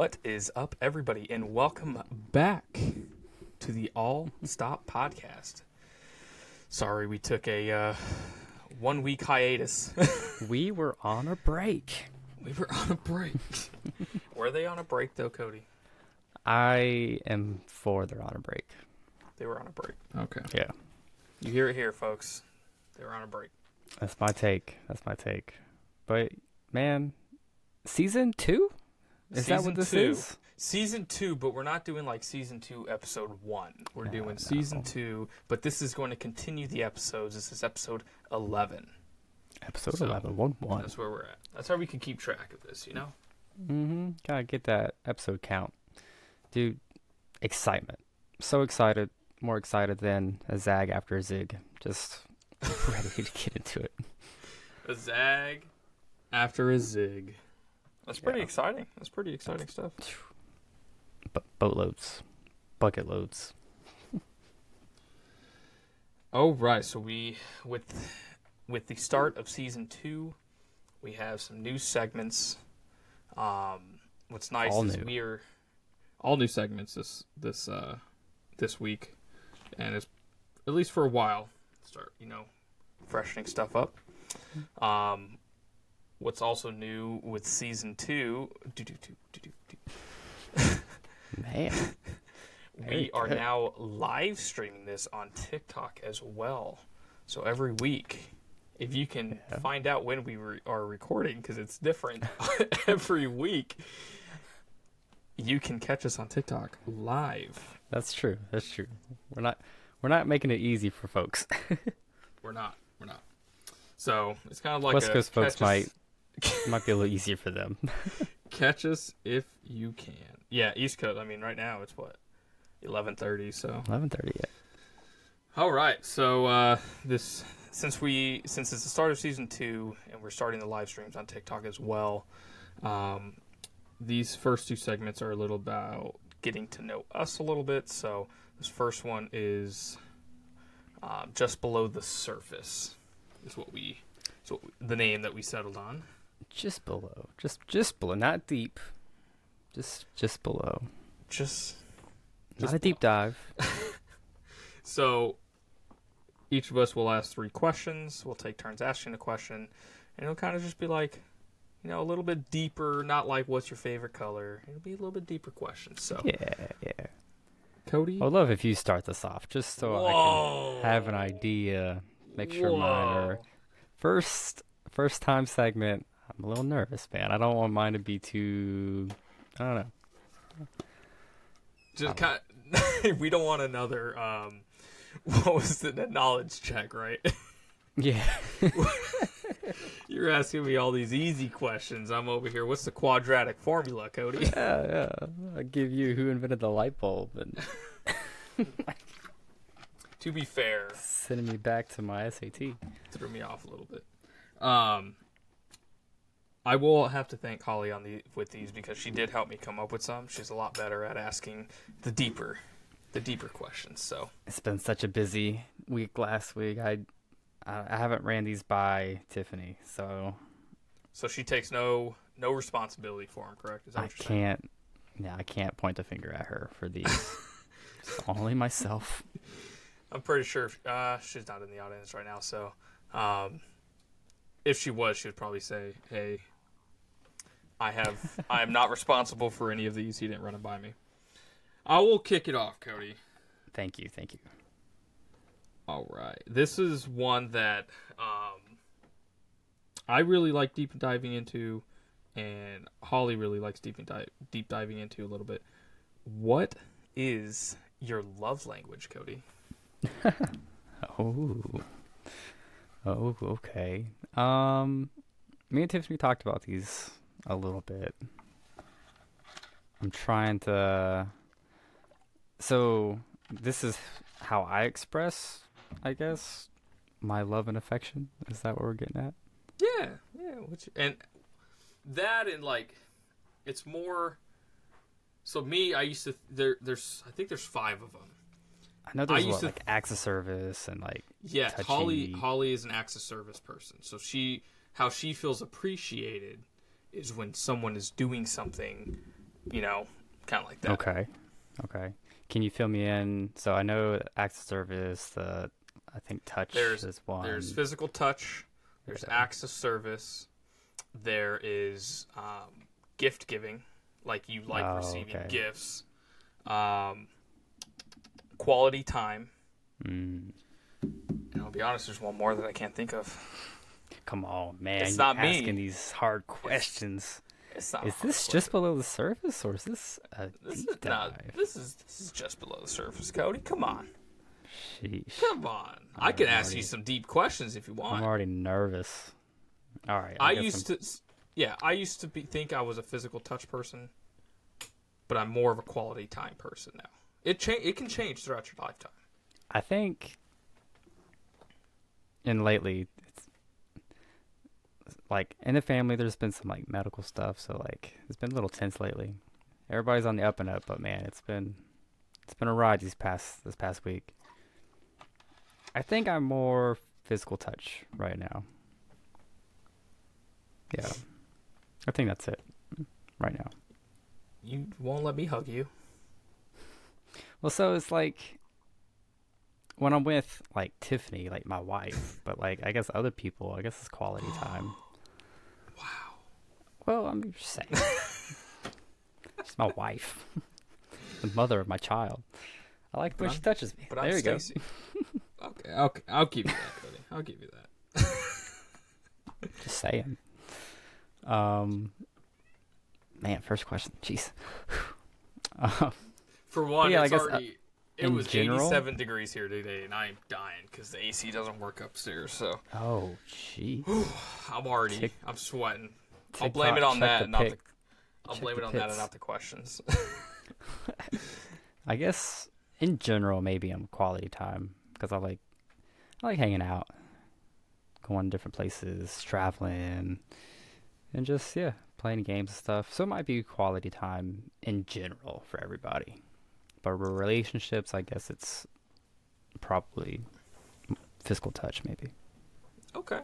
What is up, everybody, and welcome back to the All Stop Podcast. Sorry, we took a uh, one week hiatus. we were on a break. we were on a break. were they on a break, though, Cody? I am for they're on a break. They were on a break. Okay. Yeah, You hear it here, folks. They were on a break. that's my take. That's my take. But man, season two is that Season what this two. is? Season two, but we're not doing like season two, episode one. We're No, doing no. season two, but this is going to continue the episodes. This is episode 11. Episode So, eleven, one one. That's where we're at. That's how we can keep track of this, you know? Mm-hmm. Gotta get that episode count, dude. Excitement. So excited. More excited than a zag after a zig. Just ready to get into it. A zag after a zig. That's pretty Yeah. exciting. That's pretty exciting stuff. But boatloads, bucket loads. Oh right, so we with with the start of season two, we have some new segments. Um, what's nice All is new. we're all new segments this this uh this week, and it's at least for a while. Start you know freshening stuff up. Um, what's also new with season two? Man, We are now live streaming this on TikTok as well. So every week, if you can Yeah. find out when we re- are recording, because it's different every week, you can catch us on TikTok live. that's true. That's true. We're not we're not making it easy for folks. We're not. We're not. So it's kind of like West a Coast folks might might be a little easier for them. catch us if you can. Yeah, East Coast. I mean, right now it's what eleven thirty. So Eleven thirty yet. All right. So uh, this since we since it's the start of season two and we're starting the live streams on TikTok as well, um, these first two segments are a little about getting to know us a little bit. So this first one is um, just below the surface is what we so the name that we settled on. Just below. Just just below. Not deep. Just just below. Just Not Just a deep dive. So each of us will ask three questions. We'll take turns asking a question, and it'll kind of just be like, you know, a little bit deeper. Not like what's your favorite color. It'll be a little bit deeper questions. So Yeah, yeah. Cody, I would love if you start this off, just so I can have an idea. Make sure mine are first first time segment. I'm a little nervous, man. I don't want mine to be too. I don't know. just kind. we don't want another. Um, what was the, the knowledge check, right? Yeah. You're asking me all these easy questions. I'm over here. What's the quadratic formula, Cody? yeah, yeah. I give you who invented the light bulb and to be fair, sending me back to my SAT. threw me off a little bit. Um, I will have to thank Holly on the with these because she did help me come up with some. She's a lot better at asking the deeper, the deeper questions. So It's been such a busy week last week. I I haven't ran these by Tiffany, so so she takes no no responsibility for them. Correct? Is that I what you're can't. Yeah, I can't point a finger at her for these. Only myself. I'm pretty sure uh, she's not in the audience right now. So um, if she was, she would probably say, "Hey, I have I am not responsible for any of these. He didn't run it by me." I will kick it off, Cody. Thank you, thank you. All right. This is one that um, I really like deep diving into, and Holly really likes deep dive, deep diving into a little bit. What is your love language, Cody? Oh. Oh, okay. Um, me and Tiffany talked about these a little bit. I'm trying to. So, this is how I express, I guess, my love and affection. Is that what we're getting at? Yeah, yeah. Which and that and like, it's more. So me, I used to there. There's I think there's five of them. I know I there's used what, to- like access service and like Yeah, Holly touchy. Holly is an access service person. So she how she feels appreciated is when someone is doing something you know, kind of like that. Okay. Okay. Can you fill me in? So I know access service, the I think touch There's- is one. There's physical touch. There's of service. There is um, gift giving, like you like Oh, receiving okay. gifts. Um, quality time. Mm, And I'll be honest, there's one more that I can't think of. come on, man. It's you're not me. asking these hard questions. It's not. Is this just below the surface or is this a This deep is not. dive? This is this is just below the surface, Cody. Come on, Sheesh. come on. I can I'm ask you some deep questions if you want. I'm already nervous. All right. I guess used I'm- to, yeah, I used to be, think I was a physical touch person, but I'm more of a quality time person now. It cha- It can change throughout your lifetime. I think, and lately, it's like in the family. There's been some like medical stuff, so like it's been a little tense lately. Everybody's on the up and up, but man, it's been it's been a ride these past this past week. I think I'm more physical touch right now. Yeah, I think that's it right now. You won't let me hug you. Well, so it's like when I'm with like Tiffany, like my wife, but like I guess other people, I guess it's quality time. Wow. Well, I'm just saying. She's my wife, the mother of my child. I like when she touches me. But there I'm you go. Stacy. okay, okay, I'll give you that. I'll give you that. Just saying. Um, man, first question. Jeez. Um, For one, Yeah, I it's guess, uh. It was general- 87 degrees here today, and I'm dying because the AC doesn't work upstairs. So oh, gee. I'm already, Tick- I'm sweating. I'll blame it on that, the not the. I'll check blame it on that, and not the questions. I guess in general, maybe I'm quality time because I like I like hanging out, going to different places, traveling, and just yeah, playing games and stuff. So it might be quality time in general for everybody. But relationships, I guess it's probably physical touch, maybe. Okay.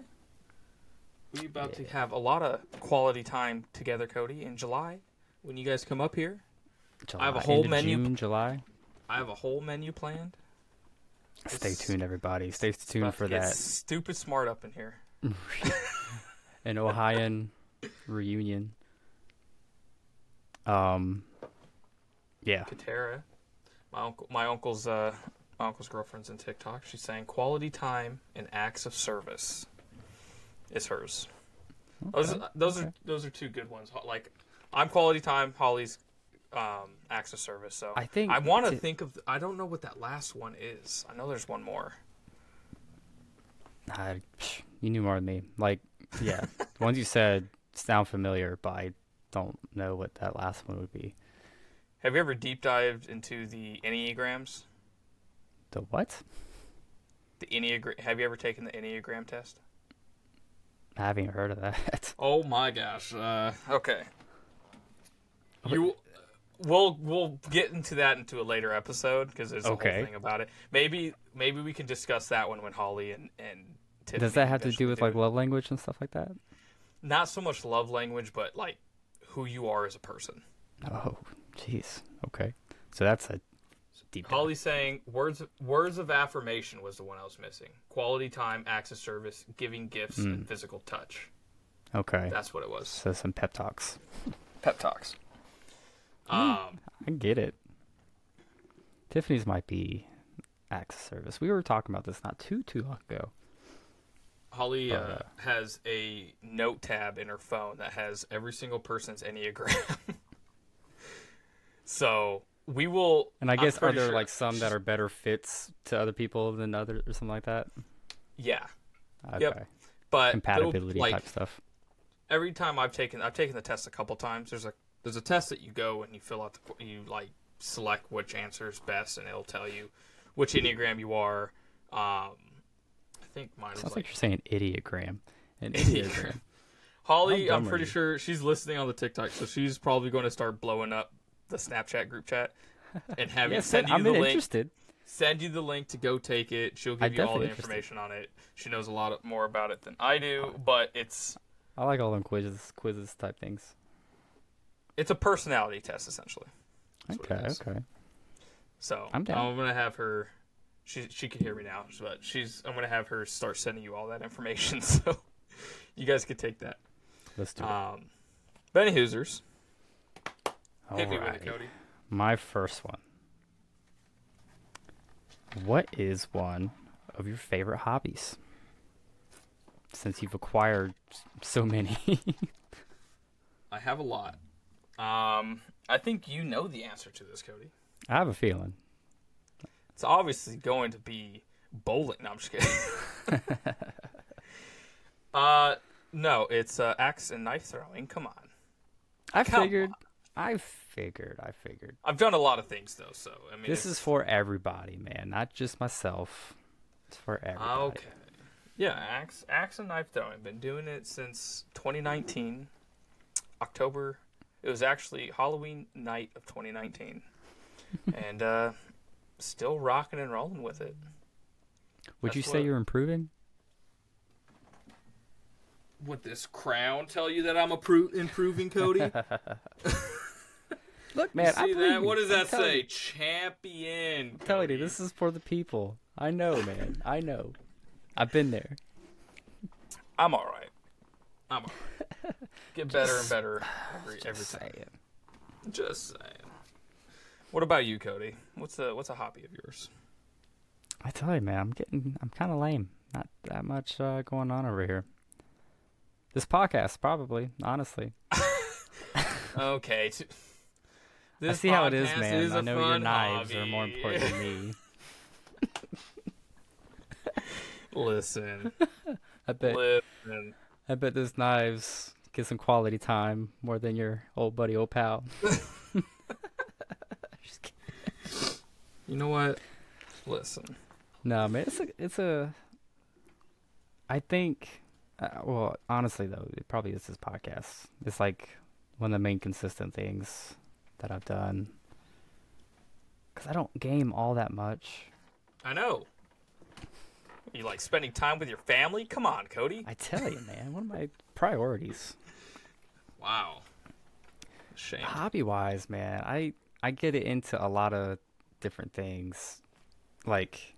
We about to have a lot of quality time together, Cody, in July when you guys come up here. July, have a whole menu- June, July. I have a whole menu planned. Stay It's tuned, everybody. Stay tuned for that. Stupid smart up in here. an Ohioan reunion. Um, yeah, Katera, my uncle, my uncle's, uh, my uncle's girlfriend's in TikTok. She's saying quality time and acts of service is hers. Those, Okay, those are those are two good ones. Like, I'm quality time. Holly's um, acts of service. So I think I want to to- think of. I don't know what that last one is. I know there's one more. I, psh, you knew more than me. Like, yeah, the ones you said sound familiar, but I don't know what that last one would be. Have you ever deep dived into the enneagrams? The what? The enneagram. Have you ever taken the enneagram test? I haven't heard of that. Oh my gosh. Uh, okay. You, we'll we'll get into that into a later episode because there's a Okay. whole thing about it. Maybe maybe we can discuss that one when Holly and and Tiffany Does that have to do eventually with like love language and stuff like that? not so much love language, but like who you are as a person. Oh, jeez. Okay, so that's a deep. Holly's saying words words of affirmation was the one I was missing. Quality time, acts of service, giving gifts, Hmm. and physical touch. Okay, That's what it was. so some pep talks. Pep talks. Hmm. Um, I get it. Tiffany's might be acts of service. We were talking about this not too too long ago. Holly uh, Uh, has a note tab in her phone that has every single person's enneagram. so we will. And I guess are there sure- like some that are better fits to other people than others or something like that? Yeah, Okay. Yep. but Compatibility like type stuff. every time I've taken I've taken the test a couple times. There's a there's a test that you go and you fill out the you like select which answer is best and it'll tell you which enneagram you are. Um, I think mine was Sounds like like you're saying idiogram. An idiogram. Holly, I'm pretty sure she's listening on the TikTok, so she's probably going to start blowing up the Snapchat group chat and have you yes, send you I'm the link. interested. Send you the link to go take it. She'll I'm give you all the interested. information on it. She knows a lot more about it than I do, but it's I like all them quizzes, quizzes type things. it's a personality test essentially. Okay, okay. So I'm down. gonna have her. She she can hear me now, but she's. I'm gonna have her start sending you all that information, so you guys could take that. Let's do it. Um, Benny Hoosers, hit me with Alright. it, Cody. My first one. What is one of your favorite hobbies? Since you've acquired so many. I have a lot. Um, I think you know the answer to this, Cody. I have a feeling. It's obviously going to be bowling. No, I'm just kidding. uh, no, it's uh, axe and knife throwing. Come on. I Come figured. I figured. I figured. I've done a lot of things though, so I mean, This it's- is for everybody, man. Not just myself. It's for everybody. okay. Yeah, axe, axe and knife throwing. Been doing it since 2019, October. It was actually Halloween night of 2019, and uh, still rocking and rolling with it. Would you say what- you're improving? Would this crown tell you that I'm appro- improving, Cody? Look, man. I See believe that? you. What does I'm that say? you. Champion. I'm telling you, Cody. this is for the people. I know, man. I know. I've been there. I'm all right. I'm all right. Get better and better every every Just time. saying. Just saying. What about you, Cody? What's a what's a hobby of yours? I tell you, man, I'm getting, I'm kind of lame. Not that much uh, going on over here. This podcast, probably, honestly. Okay. t- I This see how it is, man. is I know your knives are more important than me. Listen, I bet, listen. I bet those knives get some quality time more than your old buddy, old pal. You know what? Listen. No, man, it's a, it's a. I think, uh, well, honestly though, it probably is this podcast. It's like one of the main consistent things that I've done. Cause I don't game all that much. I know. You like spending time with your family? Come on, Cody. I tell you, man, one of my priorities, Wow. Shame. hobby wise, man, I I get it into a lot of different things. Like,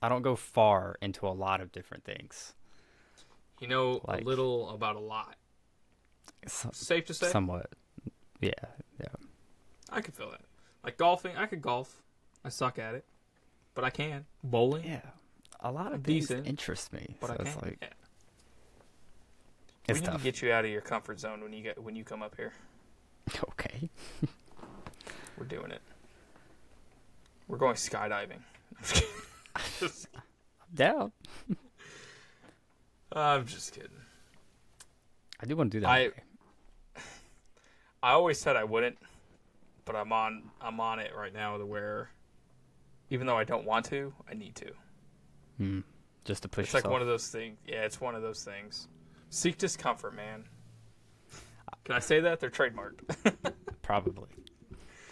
I don't go far into a lot of different things. You know Like- a little about a lot. Safe to say? somewhat, yeah, yeah. I could feel that. Like golfing, I could golf. I suck at it, but I can. Bowling, Yeah, a lot of I'm things decent, interest me. but so I can. it's like yeah. it's we need tough. to get you out of your comfort zone when you get when you come up here. okay. We're doing it. We're going skydiving. Just- Down. I'm just kidding. I do want to do that. I- I always said I wouldn't, but I'm on I'm on it right now to where even though I don't want to, I need to. Hmm. Just to push it's like one of those things. Yeah, it's one of those things. Seek discomfort, man. Can I say that? They're trademarked. Probably.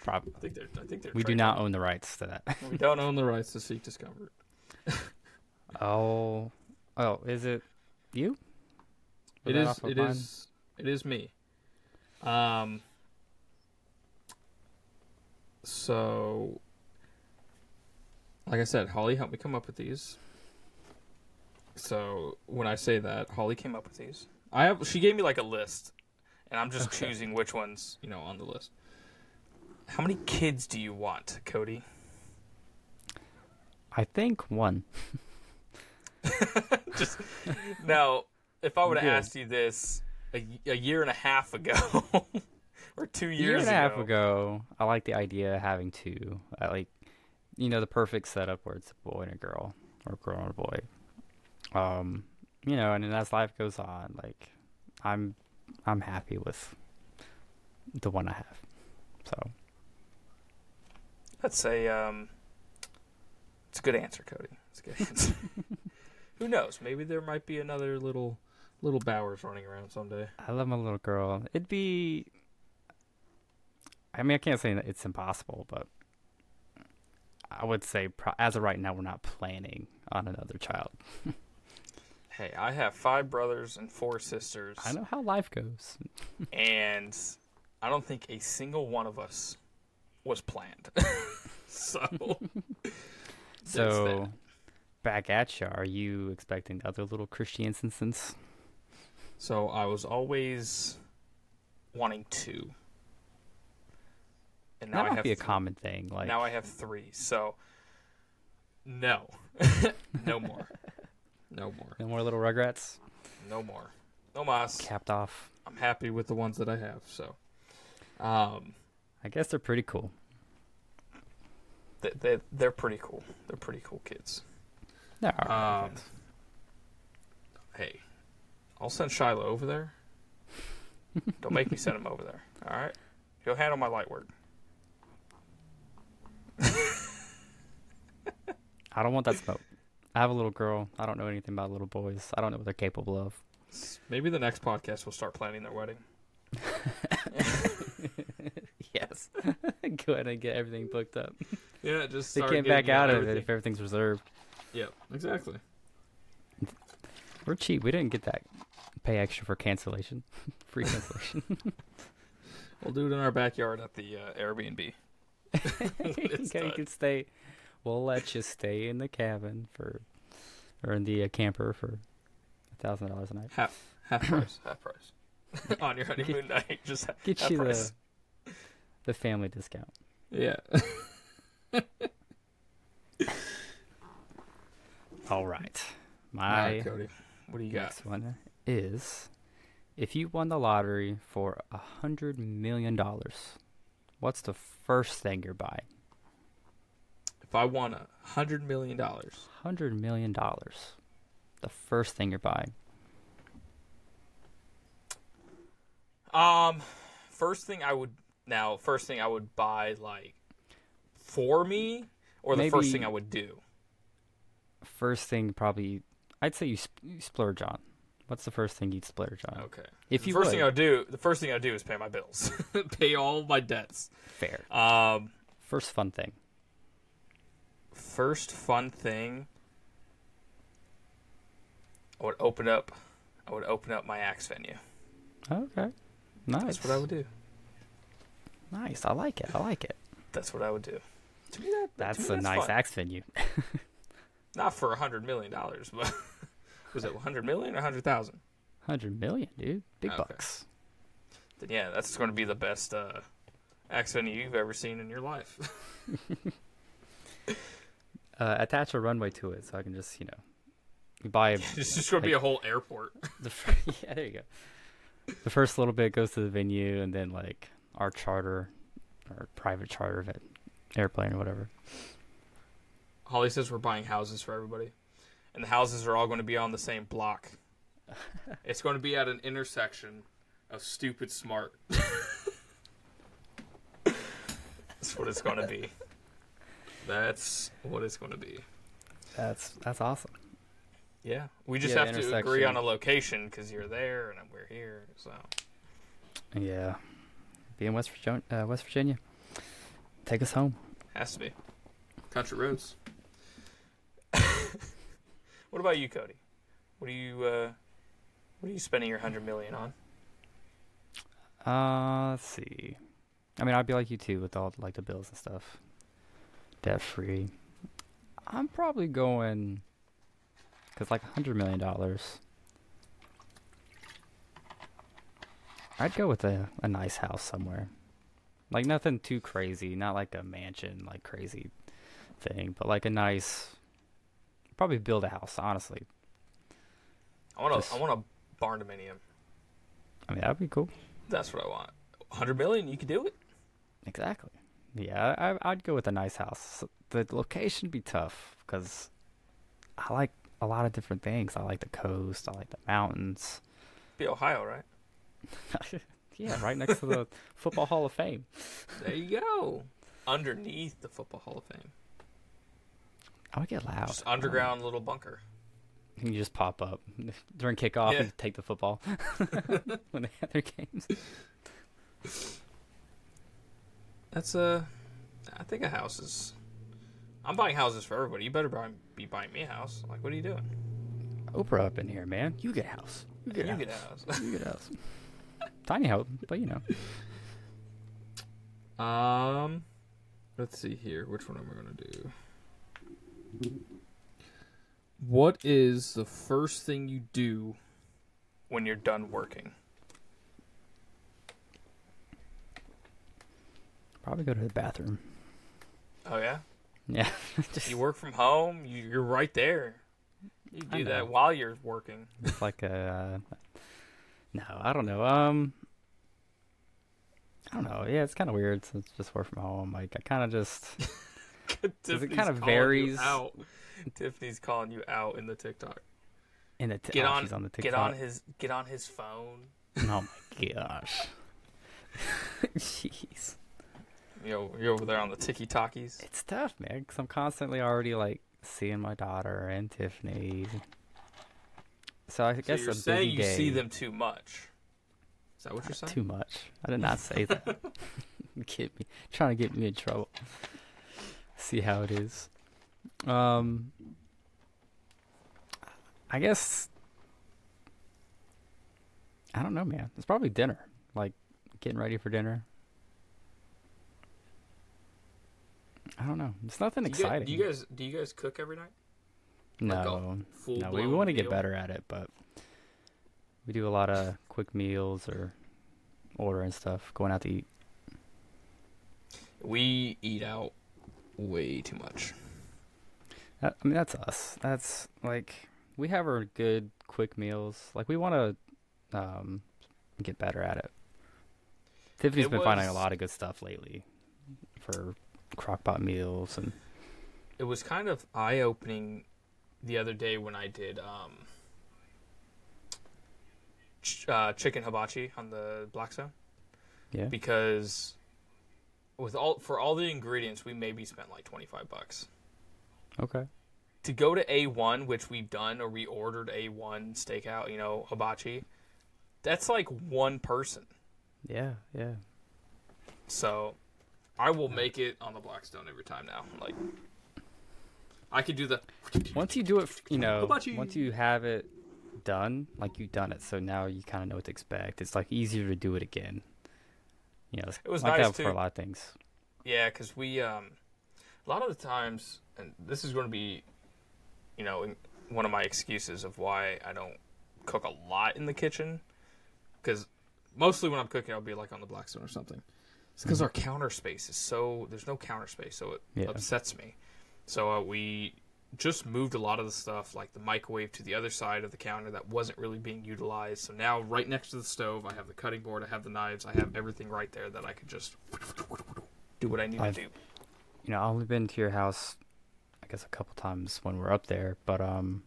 Probably. I think they're. I think they're. We do not own the rights to that. We don't own the rights to seek discomfort. oh. Oh, is it you? Was It is. It is. It is me. Um. So, like I said, Holly helped me come up with these. So when I say that, Holly came up with these. I have. She gave me like a list, and I'm just Okay. choosing which ones you know on the list. How many kids do you want, Cody? I think one. just now, if I would have asked you this a, a year and a half ago, or two A years year and a half ago, ago, I like the idea of having two. I like, you know, the perfect setup where it's a boy and a girl, or a girl and a boy. Um, you know, and then as life goes on, like, I'm, I'm happy with the one I have. So That's a um, it's a good answer, Cody. It's a good answer. Who knows? Maybe there might be another little little Bowers running around someday. I love my little girl. It'd be. I mean, I can't say that it's impossible, but I would say, pro- as of right now, we're not planning on another child. Hey, I have five brothers and four sisters, I know how life goes. and I don't think a single one of us was planned. so, So, back at you. Are you expecting other little Christian instances? so I was always wanting two, and now That I might have be a th- common thing. Like, now I have three. So, no, no more, no more, no more little Rugrats no more, no mas. capped off. I'm happy with the ones that I have. So, um, I guess they're pretty cool. they, they they're pretty cool. They're pretty cool kids. They are. Um. Hey, I'll send Shiloh over there. Don't make me send him over there. All right, he'll handle my light work. I don't want that smoke. I have a little girl. I don't know anything about little boys. I don't know what they're capable of. Maybe the next podcast will start planning their wedding. yes. Go ahead and get everything booked up. Yeah, just They can't back out of it if everything's reserved. Yep, exactly. We're cheap. We didn't get that pay extra for cancellation. Free cancellation. We'll do it in our backyard at the uh, Airbnb. You can stay. We'll let you stay in the cabin for, or in the uh, camper for a thousand dollars a night. Half half price, half price on your honeymoon night. Just Get half you price. the the family discount. Yeah. All right. My right, Cody. What do you got? next one is if you won the lottery for a hundred million dollars, what's the first thing you're buying? If I won a hundred million dollars, Hundred million dollars. The first thing you're buying. um, first thing I would now, first thing I would buy like for me, or the first thing I would do. First thing probably I'd say you, sp- you splurge on. What's the first thing you'd splurge on? Okay. If the you first would, thing I would do, the first thing I would do is pay my bills, pay all my debts. fair. Um, First fun thing. first fun thing, I would open up. I would open up my axe venue. Okay. Nice. That's what I would do. Nice. I like it. I like it. That's what I would do. To me, that, That's to a me, nice fun. axe venue. Not for a hundred million dollars, but was it hundred million or hundred thousand? Hundred million, dude. Big Okay. bucks. Then yeah, that's going to be the best uh, venue you've ever seen in your life. Uh, attach a runway to it so I can just, you know, buy a, it's just going to be a whole airport. the yeah, there you go. The first little bit goes to the venue, and then like our charter, or private charter of it, airplane or whatever. Holly says we're buying houses for everybody, and the houses are all going to be on the same block. it's going to be at an intersection of stupid smart. That's what it's going to be. That's what it's going to be. That's that's awesome. Yeah, we just Yeah, have to agree on a location because you're there and we're here. So Yeah, be in West Virginia. Uh, West Virginia. Take us home. has to be country roads. What about you, Cody? What are you? Uh, what are you spending your hundred million on? Uh, let's see. I mean, I'd be like you too with all like the bills and stuff. Debt free. I'm probably going because like hundred million dollars. I'd go with a a nice house somewhere, like nothing too crazy, not like a mansion, like crazy thing, but like a nice. Probably build a house, honestly. I want Just- to. I want a barndominium. I mean, that'd be cool. That's what I want. Hundred million, you can do it. Exactly. Yeah, I, I- I'd go with a nice house. The location be tough because I like a lot of different things. I like the coast. I like the mountains. Be Ohio, right? yeah, right next to the Football Hall of Fame. There you go. Underneath the Football Hall of Fame, I would get loud. just underground little bunker. And You just pop up during kickoff Yeah. and take the football when they have their games. That's a. I think a house is. I'm buying houses for everybody. You better buy, be buying me a house. Like, what are you doing? Oprah up in here, man. You get a house. You get you house. get a house. You get a house. Tiny house, but you know. Um, let's see here. Which one am I gonna do? What is the first thing you do when you're done working? Probably go to the bathroom. Oh yeah, Yeah. Just you work from home. You, you're right there. You do that while you're working. it's like a. Uh, no, I don't know. Um. I don't know. Yeah, it's kind of weird since just work from home. Like I kind of just. Tiffany's kinda varies. out. Tiffany's calling you out in the TikTok. In the t- Get oh, on, she's on the TikTok. get on his, get on his phone. Oh my gosh. Jeez. Yo, you're over there on the Tiki Talkies. It's tough, man, because I'm constantly already like seeing my daughter and Tiffany. So I So guess you're a busy saying you day. see them too much. Is that what you're saying? too much. I did not say that. get me trying to get me in trouble. See how it is. Um, I guess I don't know, man. It's probably dinner, like getting ready for dinner. I don't know. It's nothing Do you, guys, exciting. do you guys do you guys cook every night? no, Full no, we blown want to get better at it, but we do a lot of quick meals or ordering stuff, going out to eat. We eat out way too much. That, I mean, that's us. That's like we have our good quick meals. Like we want to um, get better at it. Tiffany's It been finding a lot of good stuff lately for crockpot meals and It was kind of eye opening the other day when I did um, ch- uh, chicken hibachi on the Blackstone yeah. because with all for all the ingredients we maybe spent like twenty five bucks. Okay. to go to A1, which we've done or we ordered A1 steakout, you know, hibachi, that's like one person. Yeah, yeah. So I will make it on the Blackstone every time now. Like I could do the Once you do it, you know, Hibachi. once you have it done, like you've done it, so now you kind of know what to expect. It's like easier to do it again. You know, It was like nice, that for too. a lot of things. Yeah, because we um, a lot of the times, and this is going to be, you know, one of my excuses of why I don't cook a lot in the kitchen, because mostly when I'm cooking, I'll be like on the Blackstone or something. It's because our counter space is so there's no counter space, so it Yeah. upsets me. So uh, we just moved a lot of the stuff, like the microwave, to the other side of the counter that wasn't really being utilized. So now, right next to the stove, I have the cutting board, I have the knives, I have everything right there that I could just do what I need I've- to do. You know, I've only been to your house, I guess, a couple times when we're up there. But um,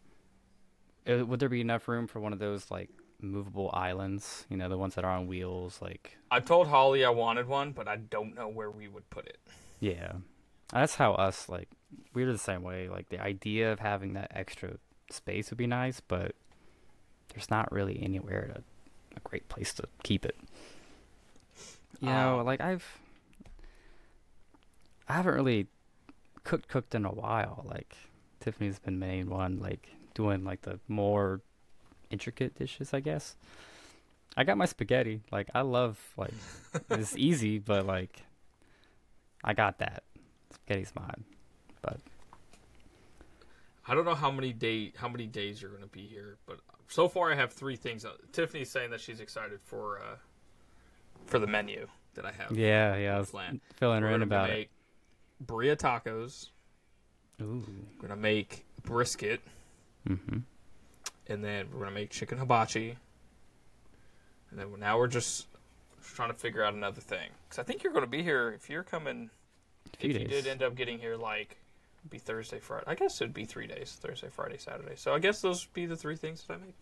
would there be enough room for one of those like movable islands? You know, the ones that are on wheels, like I told Holly I wanted one, but I don't know where we would put it. Yeah. That's how us like we're the same way. Like the idea of having that extra space would be nice, but there's not really anywhere to a great place to keep it. You know, Um, like I've I haven't really cooked cooked in a while. Like Tiffany's been main one, like doing like the more intricate dishes, I guess. I got my spaghetti. Like I love like it's easy, but like I got that. Spaghetti's but I don't know how many day how many days you're going to be here, but so far I have three things. Uh, Tiffany's saying that she's excited for uh, for the menu that I have. Yeah, yeah. I was Plan. filling her in gonna about it. make birria tacos. Ooh. We're gonna make brisket, Mm-hmm. and then we're gonna make chicken hibachi. And then now we're just trying to figure out another thing because I think you're going to be here if you're coming. A few if days. you did end up getting here, like, be Thursday, Friday. I guess it'd be three days: Thursday, Friday, Saturday. So I guess those would be the three things that I make.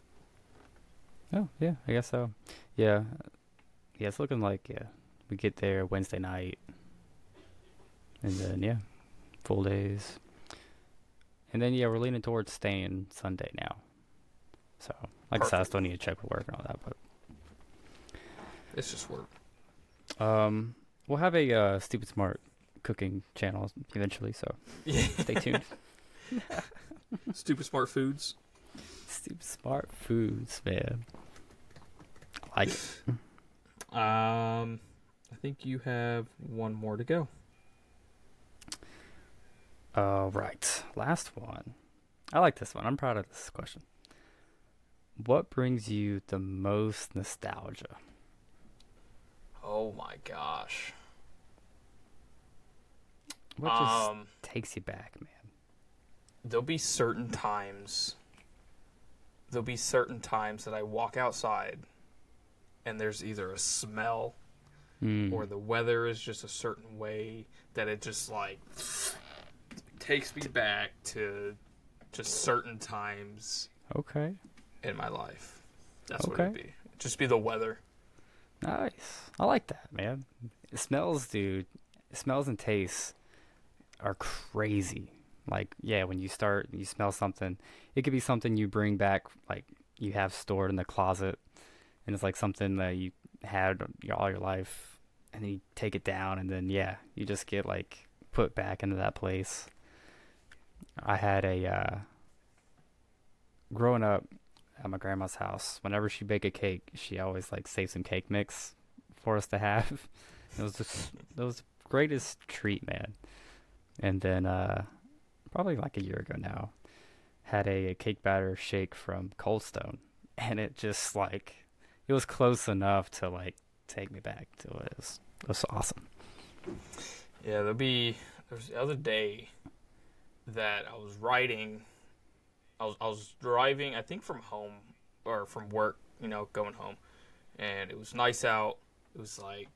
Oh, yeah, I guess so. Yeah. Yeah, it's looking like yeah. We get there Wednesday night. And then yeah, full days. And then yeah, we're leaning towards staying Sunday now. So like I said, I still need to check with work and all that, but It's just work. um we'll have a uh, stupid smart cooking channel eventually, so stay tuned. Stupid smart foods. stupid smart foods, man. I like it. Um, I think you have one more to go. All right, last one. I like this one. I'm proud of this question. What brings you the most nostalgia? Oh my gosh. What just Um, takes you back, man? there'll be certain times. There'll be certain times that I walk outside, and there's either a smell Mm. or the weather is just a certain way that it just like takes me back to just certain times okay, in my life. That's what it'd Okay. be. Just be the weather. nice. I like that, man. It smells, dude. Smells and tastes are crazy. Like, yeah, when you start, you smell something. It could be something you bring back, like you have stored in the closet, and it's like something that you had all your life, and then you take it down, and then yeah, you just get like put back into that place. I had a uh, growing up at my grandma's house. Whenever she bake a cake, she always like save some cake mix for us to have. It was just it was the greatest treat, man. And then uh, probably like a year ago now, had a, cake batter shake from Cold Stone, and it just like it was close enough to like take me back to it. It was, it was awesome. Yeah, there'll be. There was the other day that I was riding. I was I was driving. I think from home or from work. You know, going home, and it was nice out. It was like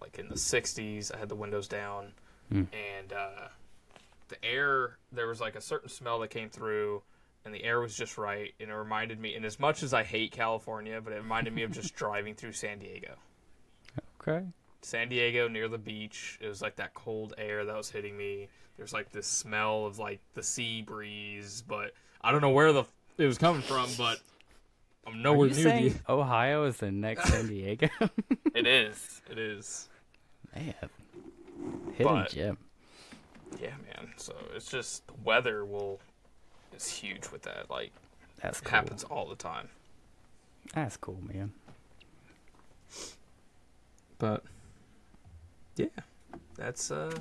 like in the 60s. I had the windows down, Mm. and uh, the air. There was like a certain smell that came through. And the air was just right, and it reminded me. And as much as I hate California, but it reminded me of just driving through San Diego. Okay. San Diego near the beach. It was like that cold air that was hitting me. There's like this smell of like the sea breeze, but I don't know where the it was coming from, but I'm Are nowhere you near saying Ohio is the next San Diego? It is. It is. man, hidden But- gem. Yeah, man. So it's just the weather will is huge with that. Like That's cool. happens all the time. That's cool, man. But yeah, that's uh.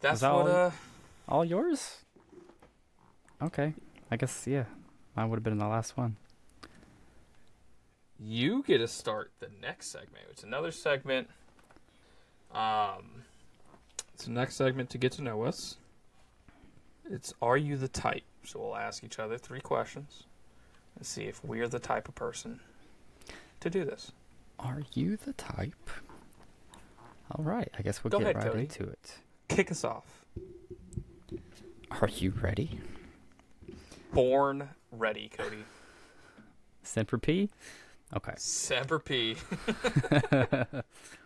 That's that what all? uh. All yours? Okay. I guess yeah. Mine would have been in the last one. you get to start the next segment. It's another segment. Um, it's the next segment to get to know us. It's Are You the Type? So we'll ask each other three questions and see if we're the type of person to do this. Are you the type? All right. I guess we'll Go get ahead, right Cody. into it. Kick us off. Are you ready? Born ready, Cody. Semper P? Okay. Semper P.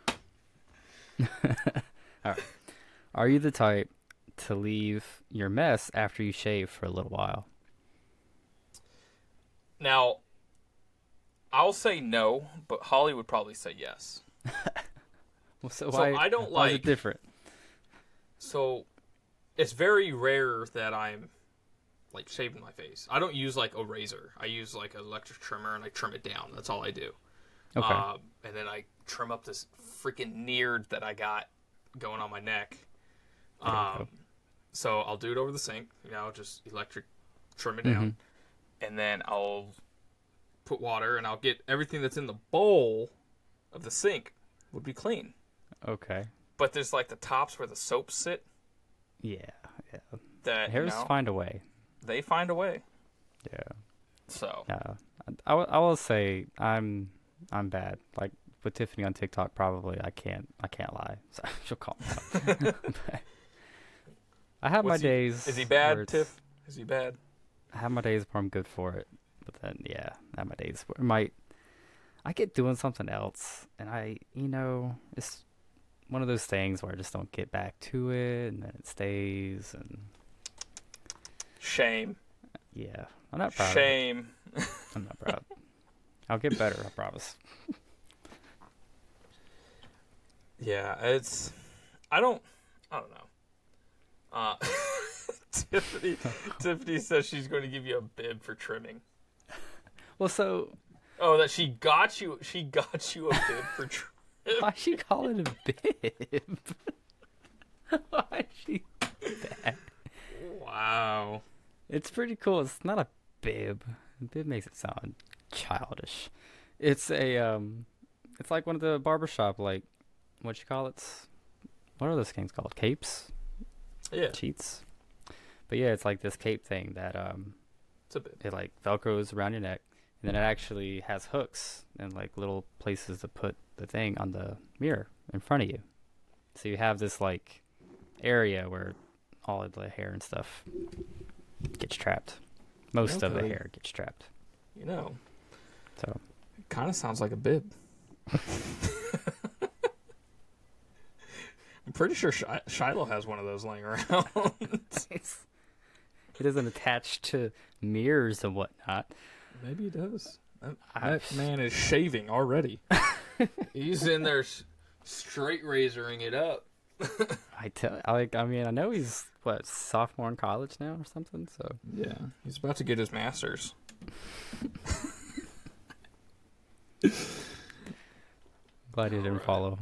Are you the type to leave your mess after you shave for a little while? Now, I'll say no, but Holly would probably say yes. Well, so, So why, I don't why is like- it different? So it's very rare that I'm like shaving my face. I don't use like a razor. I use like an electric trimmer and I trim it down. That's all I do. Okay. Um, and then I trim up this freaking neared that I got going on my neck. Um, so I'll do it over the sink. You know, just electric trim it Mm-hmm. down, and then I'll put water and I'll get everything that's in the bowl of the sink would be clean. okay. But there's like the tops where the soaps sit Yeah. Yeah. that you Hairs know, find a way. they find a way. Yeah. So Yeah. I, I will say I'm I'm bad. Like with Tiffany on TikTok, probably I can't I can't lie. So she'll call me. out. I have What's my he- days. is he bad, Tiff? Is he bad? I have my days where I'm good for it, but then yeah, I have my days where it might I get doing something else, and I you know it's one of those things where I just don't get back to it, and then it stays, and Shame. yeah, I'm not proud. Of Shame. it. I'm not proud. I'll get better, I promise. Yeah, it's. I don't. I don't know. Uh, Tiffany. Tiffany says she's going to give you a bib for trimming. Well, so Oh, that she got you. She got you a bib for. trimming. Why she call it a bib? Why she that? wow. It's pretty cool. It's not a bib. Bib makes it sound childish. It's a um it's like one of the barbershop like what you call it? What are those things called? Capes? Yeah, Cheats? But yeah, it's like this cape thing that um it's a bib. it like velcros around your neck and then it actually has hooks and like little places to put the thing on the mirror in front of you. So you have this like area where all of the hair and stuff gets trapped. Most of the hair gets trapped. You know, So it kind of sounds like a bib. I'm pretty sure Shi- Shiloh has one of those laying around. it's, it isn't attached to mirrors and whatnot. Maybe he does. That, that man is shaving already. He's in there s- straight razoring it up. I tell, I like, I mean, I know he's what sophomore in college now or something. So Yeah, he's about to get his master's. glad he didn't Alright. follow,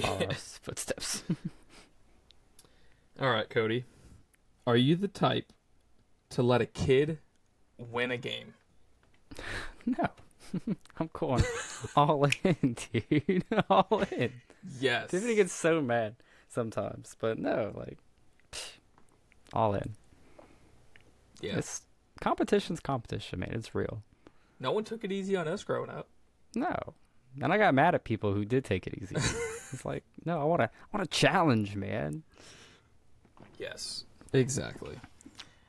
follow Yeah. footsteps. All right, Cody. Are you the type to let a kid win a game? No. I'm going all in, dude. all in. Yes. Tiffany gets so mad sometimes, but no, like, all in. yes. It's competition's competition, man. It's real. No one took it easy on us growing up. No, and I got mad at people who did take it easy. It's like, no, I want to, I want to challenge, man. Yes. Exactly.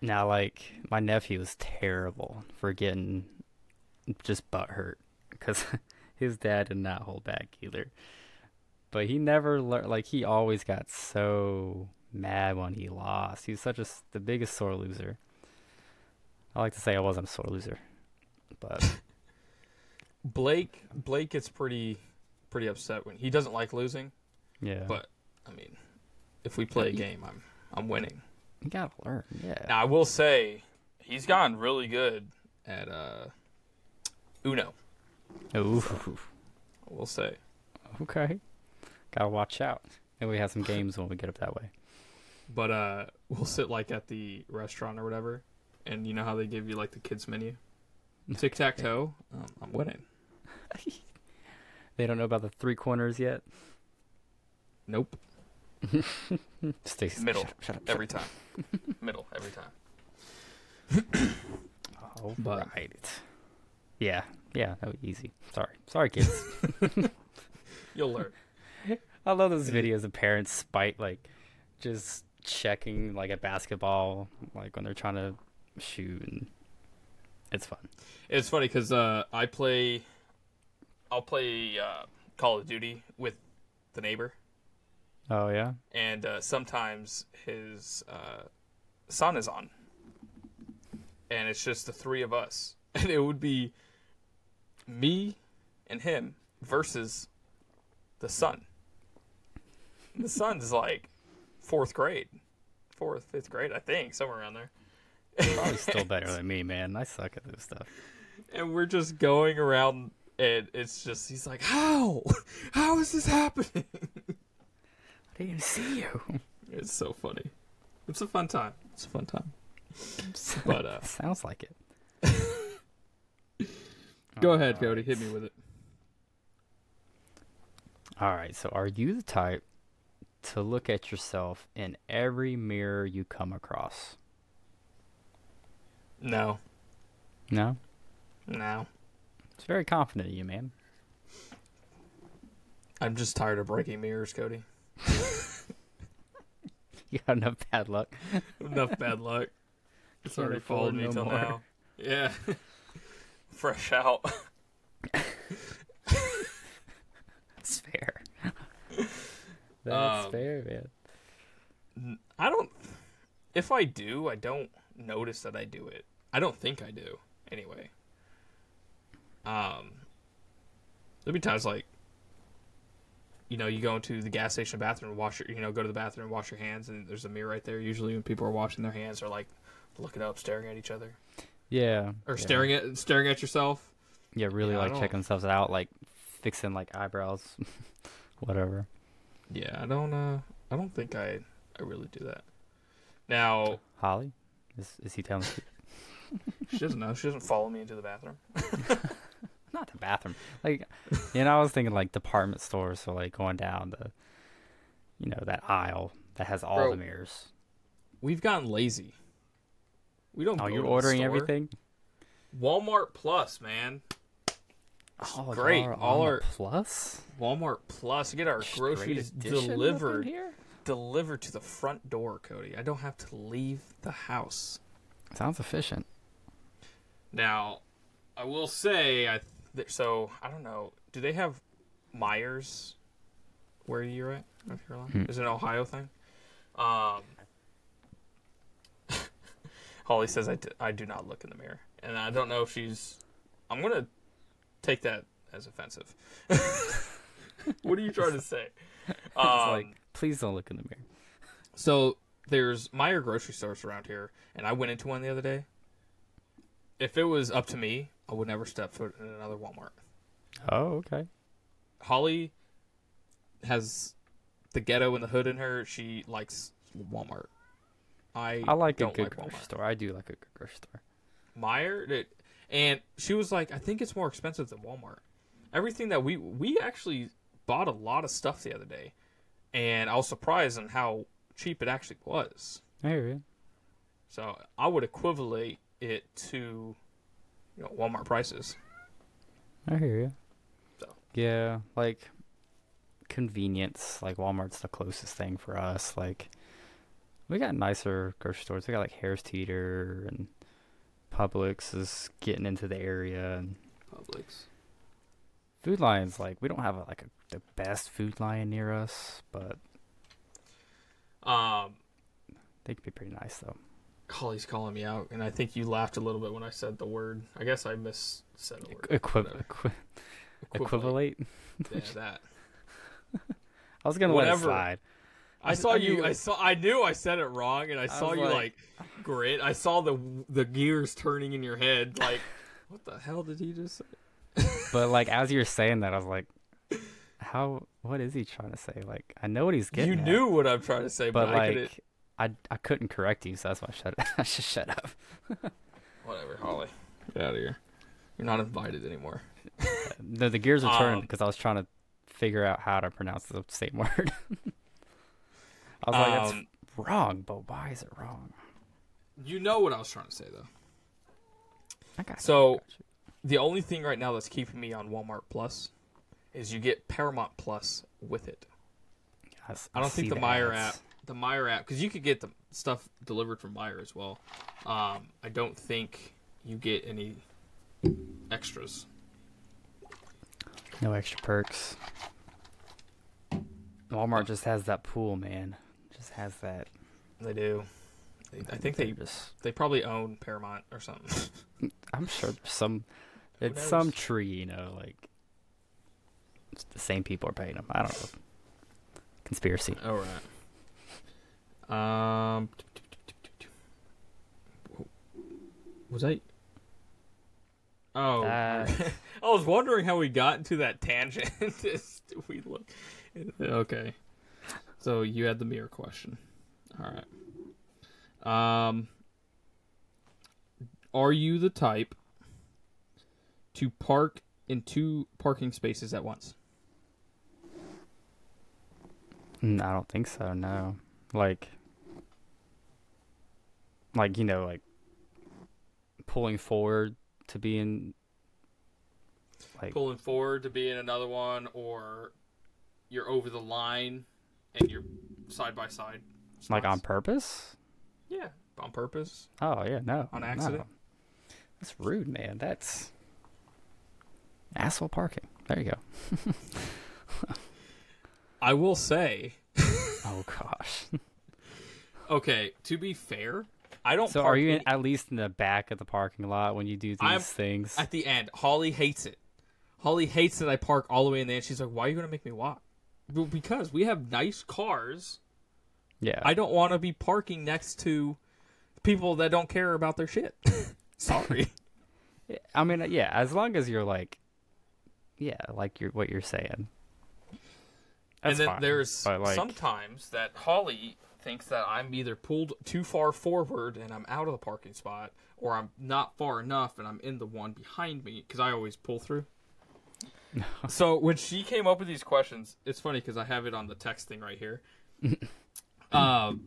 Now, like, my nephew was terrible for getting just butt hurt because his dad did not hold back either. But he never learned, like, he always got so mad when he lost. He's such a the biggest sore loser. I like to say I wasn't a sore loser, but Blake Blake gets pretty pretty upset when he doesn't like losing. yeah. But I mean, if we play a game, I'm I'm winning. you gotta learn, yeah. Now I will say he's gotten really good at uh Uno. Ooh, I will say. okay. Gotta watch out. Maybe we have some games when we get up that way. But uh we'll sit like at the restaurant or whatever, and you know how they give you like the kids menu, tic tac toe. Um, I'm winning. They don't know about the three corners yet. Nope. Stay Middle. Shut up, shut up, shut Every time. Middle every time. up. All but- right. Yeah, yeah, that was easy. Sorry, sorry, kids. You'll learn. I love those videos of parents spite like just checking like a basketball, like when they're trying to shoot, and it's fun. It's funny because uh, I play, I'll play uh, Call of Duty with the neighbor, Oh yeah, and uh, sometimes his uh, son is on, and it's just the three of us, and it would be me and him versus the son. The son's like fourth grade, fourth, fifth grade, I think, somewhere around there. probably still better than me, man. I suck at this stuff. and we're just going around and it's just he's like how how is this happening I didn't even see you. it's so funny it's a fun time it's a fun time but uh Sounds like it. go ahead Alright. cody hit me with it All right. So, are you the type to look at yourself in every mirror you come across? no No. no It's very confident of you, man. i'm just tired of breaking mirrors cody You got enough bad luck. enough bad luck it's already followed me no till more. now yeah fresh out That's fair. That's Um, fair, man. I don't. If I do, I don't notice that I do it. I don't think I do. Anyway. Um. There'll be times like. You know, you go into the gas station bathroom and wash your, you know, go to the bathroom and wash your hands, and there's a mirror right there. Usually, when people are washing their hands, they're like looking up, staring at each other, Yeah. or yeah. staring at staring at yourself. Yeah, really Yeah, like checking themselves out, like fixing like eyebrows, whatever. Yeah, I don't. Uh, I don't think I. I really do that. Now Holly, is is he telling you? she doesn't know. She doesn't follow me into the bathroom. Not the bathroom. Like, you know, I was thinking like department stores, so like going down the, you know, that aisle that has all Bro, the mirrors. We've gotten lazy. We don't. Oh, go you're ordering everything. Walmart Plus, man. Oh, great. All our- plus Walmart Plus. Get our Straight groceries edition up in delivered here. delivered to the front door, Cody. I don't have to leave the house. Sounds efficient. Now, I will say, I so I don't know. Do they have Meijers where you're at? North Carolina? Hmm. Is it an Ohio thing? Um, Holly says I, d- I do not look in the mirror, and I don't know if she's. I'm gonna take that as offensive. what are you trying to say? it's Um, like, please don't look in the mirror. so there's Meijer grocery stores around here, and I went into one the other day. If it was up to me, I would never step foot in another Walmart. Oh, okay. Holly has the ghetto and the hood in her. She likes Walmart. I I like a good like grocery Walmart. store. I do like a good grocery store. Meijer, it, and she was like, I think it's more expensive than Walmart. Everything that we we actually bought a lot of stuff the other day, and I was surprised on how cheap it actually was. I hear you. So I would equivalent it to, you know, Walmart prices. I hear you. So. Yeah, like convenience. Like Walmart's the closest thing for us. Like we got nicer grocery stores. We got like Harris Teeter and Publix is getting into the area, and Publix. Food Lion's like we don't have a, like a, the best Food Lion near us, but Um, they could be pretty nice though. Holly's calling me out, and I think you laughed a little bit when I said the word. I guess I miss said a word. Equi- Whatever. equi- Equivalent. Yeah, that. I was gonna Whatever. let it slide. I saw you. I saw. I knew I said it wrong, and I saw you like, like- grit. I saw the the gears turning in your head. Like, what the hell did he just say? But like as you're saying that, I was like, how? What is he trying to say? Like I know what he's getting. You at, knew what I'm trying to say, but, but I like I I couldn't correct you, so that's why I shut. I should shut up. Whatever, Holly. Get out of here. You're not invited anymore. No, the gears are turning Um, because I was trying to figure out how to pronounce the same word. I was like, Um, that's wrong, but why is it wrong? You know what I was trying to say, though. I got So- I got you. The only thing right now that's keeping me on Walmart Plus is you get Paramount Plus with it. I don't think the Meijer app, the Meijer app, because you could get the stuff delivered from Meijer as well. Um, I don't think you get any extras. No extra perks. Walmart just has that pool, man. Just has that. They do. I think they're just. they probably own Paramount or something. I'm sure some it's some tree, you know, like. It's the same people are paying them. I don't know. Conspiracy. All right. Um. Was I? Oh, Uh, I was wondering how we got into that tangent. Did we look? Okay. So you had the mirror question. All right. Um. Are you the type to park in two parking spaces at once? Mm, I don't think so. No, like, like you know, like pulling forward to be in, like, pulling forward to be in another one, or you're over the line and you're side by side. like on purpose. yeah, on purpose. Oh yeah, no, On no. accident? That's rude, man. That's asshole parking. There you go. I will say, Oh gosh. okay, to be fair, I don't. so are you in, at least in the back of the parking lot when you do these I'm things? at the end? Holly hates it. Holly hates that I park all the way in the end. she's like, "Why are you gonna make me walk?" Well, because we have nice cars. yeah. I don't want to be parking next to people that don't care about their shit. Sorry. I mean, yeah, as long as you're like, yeah, like you're what you're saying. That's and then fine, there's like, sometimes that Holly thinks that I'm either pulled too far forward and I'm out of the parking spot, or I'm not far enough and I'm in the one behind me because I always pull through. so when she came up with these questions, it's funny because I have it on the text thing right here. um,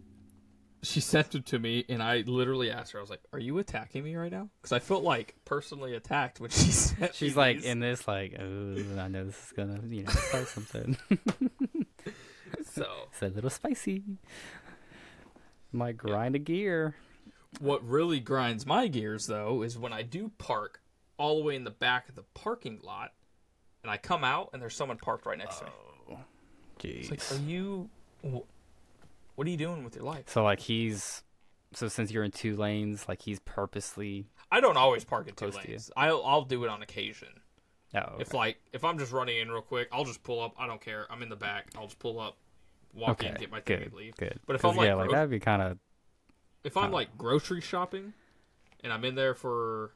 she sent it to me, and I literally asked her, I was like, "Are you attacking me right now?" Because I felt like personally attacked when she sent. me She's like these. in this, like, oh, I know this is gonna, you know, start something. so it's a little spicy. Might grind a gear. What really grinds my gears though is when I do park all the way in the back of the parking lot, and I come out and there's someone parked right next to me. Oh, it's Jeez. like, are you? Wh- What are you doing with your life? so like he's, so since you're in two lanes, like he's purposely. I don't always park in two lanes. I'll I'll do it on occasion. Oh, okay. If like if I'm just running in real quick, I'll just pull up. I don't care. I'm in the back. I'll just pull up, walk okay, in, get my thing, good, and leave. good. But if I'm, like, yeah, like gro- that'd be kind of If I'm like grocery shopping, and I'm in there for,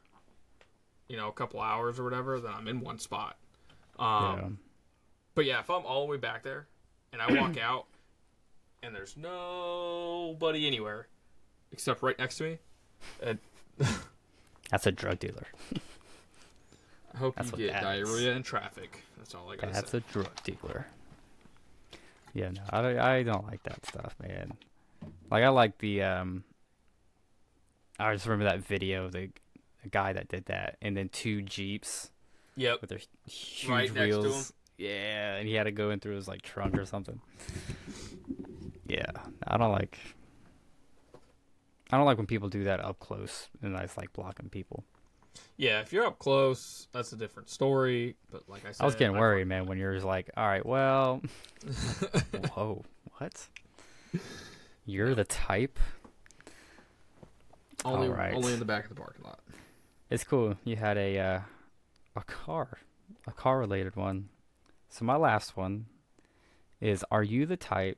you know, a couple hours or whatever, then I'm in one spot. Um, yeah. But yeah, if I'm all the way back there and I walk out and there's nobody anywhere except right next to me, and That's a drug dealer. I hope That's you what get that is. diarrhea in traffic. That's all I gotta That's say. a drug dealer. Yeah, no, I, don't- I don't like that stuff, man. Like I like the um. I just remember that video of the, the guy that did that, and then two jeeps Yep. with their huge Right next to wheels. him. Yeah, and he had to go in through his like trunk or something. Yeah, I don't like. I don't like when people do that up close and I just like blocking people. Yeah, if you're up close, that's a different story. But like I said, I was getting I- worried, man, when you're just like, all right, well, whoa, what? You're the type. Only, Alright. only in the back of the parking lot. It's cool. You had a uh, a car, a car related one. So my last one is: Are you the type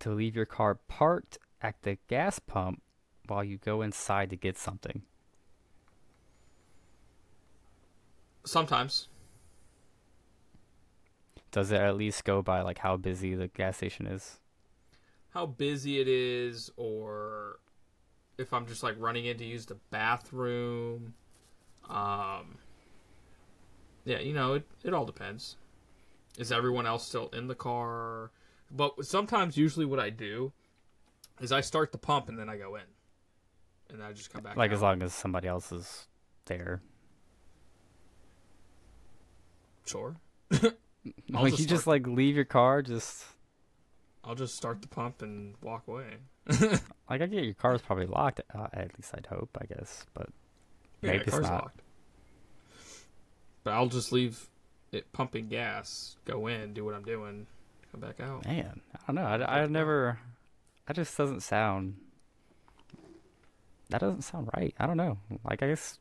to leave your car parked at the gas pump while you go inside to get something? Sometimes. Does it at least go by like how busy the gas station is? how busy it is or if I'm just like running in to use the bathroom. Um Yeah, you know, it it all depends. Is everyone else still in the car? But sometimes usually what I do is I start the pump and then I go in. And I just come back Like out. as long as somebody else is there. Sure. Like just you just like leave your car just I'll just start the pump and walk away. like I get your car's probably locked. Uh, at least I'd hope, I guess. But Yeah, maybe it's car's not. locked. But I'll just leave it pumping gas, go in, do what I'm doing, come back out. Man, I don't know. I, I never. That just doesn't sound. That doesn't sound right. I don't know. Like I guess,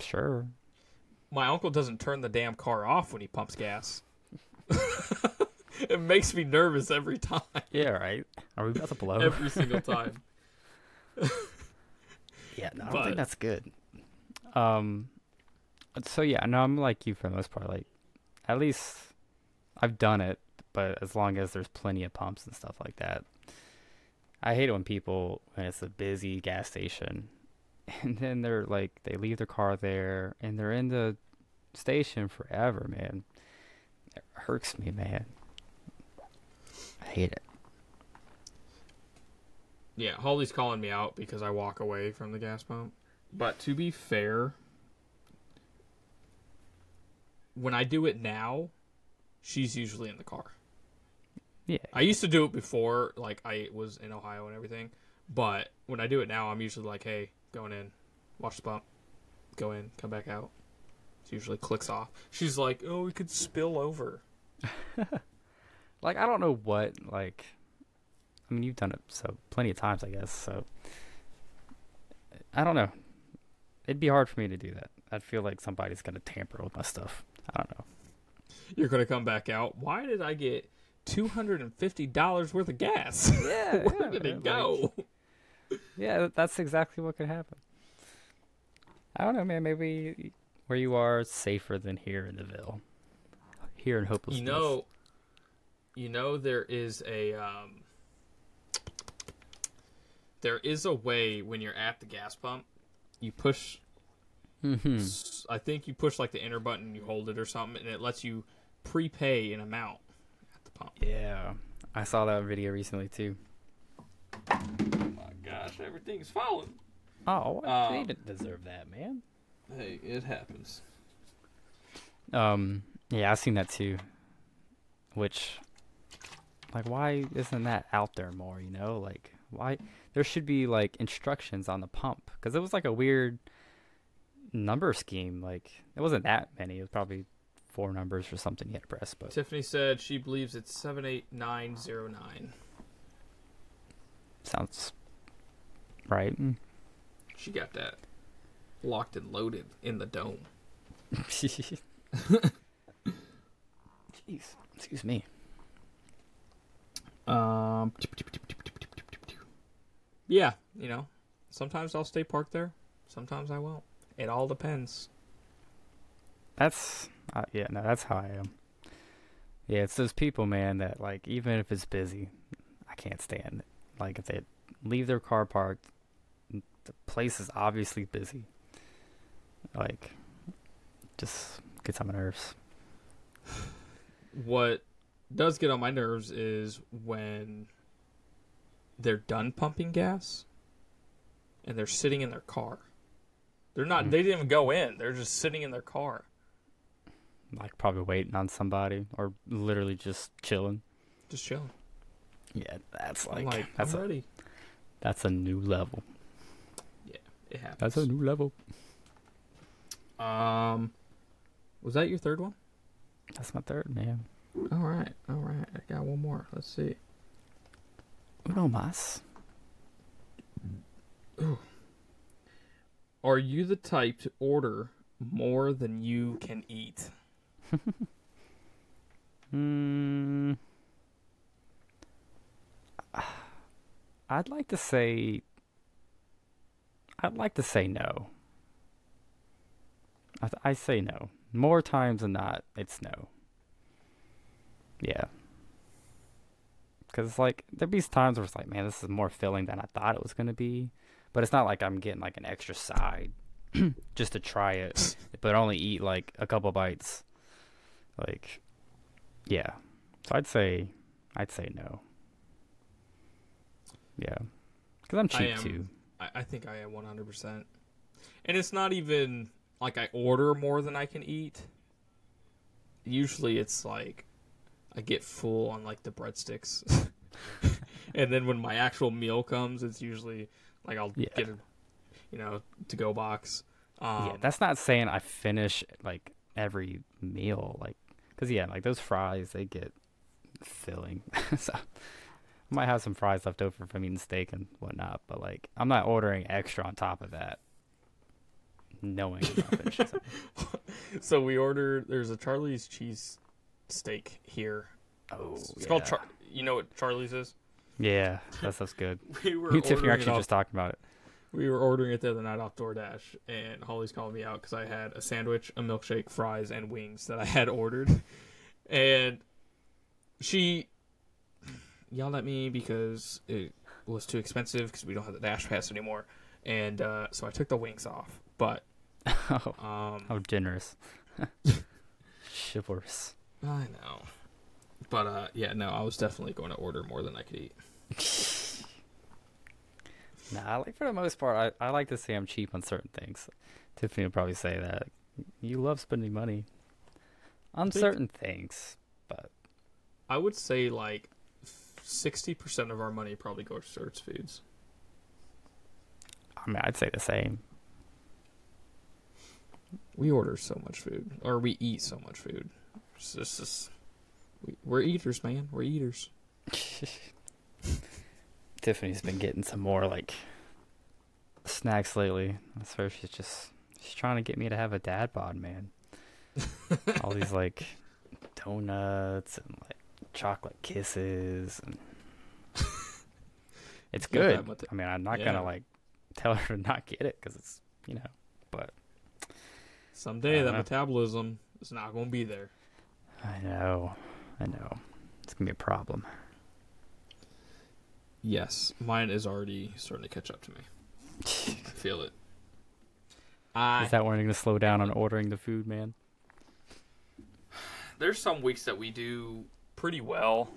sure. My uncle doesn't turn the damn car off when he pumps gas. it makes me nervous every time. Yeah, right. Are we about to blow? Every single time. yeah, no, I don't but- think that's good. Um. So yeah, no, I'm like you for the most part. Like, at least I've done it, but as long as there's plenty of pumps and stuff like that. I hate it when people when it's a busy gas station, and then they're like they leave their car there and they're in the station forever, man. It hurts me, man. I hate it. Yeah, Holly's calling me out because I walk away from the gas pump. But to be fair, when I do it now, she's usually in the car. Yeah, I used to do it before, like I was in Ohio and everything. But when I do it now, I'm usually like, "Hey, going in, watch the bump, go in, come back out." It usually clicks off. She's like, "Oh, we could spill over." like I don't know what like. I mean, you've done it so plenty of times, I guess. So I don't know. It'd be hard for me to do that. I'd feel like somebody's gonna tamper with my stuff. I don't know. You're gonna come back out. Why did I get two hundred and fifty dollars worth of gas? Yeah, Where did it go? Yeah, that's exactly what could happen. I don't know, man. Maybe where you are it's safer than here in the Ville. Here in hopelessness. You know, you know there is a um, there is a way when you're at the gas pump, you push. Mhm. s- I think you push like the enter button, you hold it or something, and it lets you prepay an amount pump. Yeah, I saw that video recently too. Oh my gosh, everything's falling. Oh, Um, they didn't deserve that, man. Hey, it happens. Um, yeah, I've seen that too. Which, like, why isn't that out there more? You know, like, why there should be like instructions on the pump because it was like a weird number scheme. Like, it wasn't that many. It was probably four numbers or something you had to press. But Tiffany said she believes it's seven eight nine zero nine. sounds right. She got that locked and loaded in the dome. Jeez, excuse me. Um, yeah, you know, sometimes I'll stay parked there, sometimes I won't. It all depends. That's uh, yeah, no, that's how I am. Yeah, it's those people, man, that like even if it's busy, I can't stand it. Like if they leave their car parked, the place is obviously busy. Like, just gets on my nerves. What does get on my nerves is when they're done pumping gas and they're sitting in their car. They're not. Mm. They didn't even go in. They're just sitting in their car, Like probably waiting on somebody or literally just chilling. just chilling. Yeah, that's like, I'm like, that's I'm a ready. that's a new level. Yeah, it happens. That's a new level. Um, was that your third one? That's my third man. All right, all right. I got one more. Let's see. Uno más. Ooh. Are you the type to order more than you can eat? Hmm. I'd like to say. I'd like to say no. I, th- I say no. More times than not, it's no. Yeah. Because, it's like, there'd be times where it's like, man, this is more filling than I thought it was going to be. But it's not like I'm getting, like, an extra side just to try it, but only eat, like, a couple bites. Like, yeah. So I'd say, I'd say no. Yeah. Because I'm I cheap, am- too. I, I think I am 100%. And it's not even like I order more than I can eat. Usually it's like I get full on like the breadsticks. and then when my actual meal comes, it's usually like I'll Yeah. get a you know, to go box. Um, yeah, that's not saying I finish like every meal, like, cause yeah, like those fries they get filling. so I might have some fries left over from eating steak and whatnot, but like I'm not ordering extra on top of that, knowing I'm not finishing something. so we ordered there's a Charlie's cheese steak here. Oh, It's called Char- you know what Charlie's is? yeah, that stuff's good. We were Me and Tiffany are actually just talking about it. We were ordering it the other night off DoorDash, and Holly's calling me out because I had a sandwich, a milkshake, fries, and wings that I had ordered, and she yelled at me because it was too expensive because we don't have the Dash Pass anymore, and uh, so I took the wings off. But oh, um, how generous, chivalrous. I know, but uh, yeah, no, I was definitely going to order more than I could eat. Nah, like for the most part, I, I like to say I'm cheap on certain things. Tiffany would probably say that. You love spending money on Think- certain things, but I would say like sixty percent of our money probably goes towards foods. I mean, I'd say the same. We order so much food, or we eat so much food. It's just, just- we, we're eaters, man. We're eaters. Tiffany's been getting some more like snacks lately. I swear she's just she's trying to get me to have a dad bod, man. All these like donuts and like chocolate kisses and it's good. I mean, I'm not Yeah. gonna like tell her to not get it because it's you know, but Someday that Uh-huh. metabolism is not going to be there. I know. I know. It's gonna be a problem. Yes, mine is already starting to catch up to me. I feel it. I Is that when you're gonna slow down on ordering the food, man? there's some weeks that we do pretty well,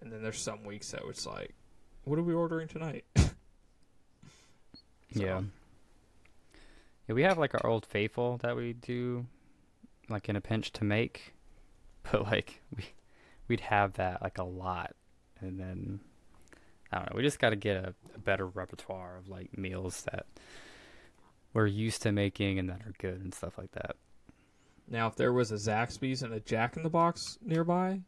and then there's some weeks that it's like, what are we ordering tonight? So, Yeah. Yeah, we have like our old faithful that we do, like in a pinch to make, but like we we'd have that like a lot, and then I don't know. We just got to get a, a better repertoire of like meals that we're used to making and that are good and stuff like that. Now, if there was a Zaxby's and a Jack in the Box nearby,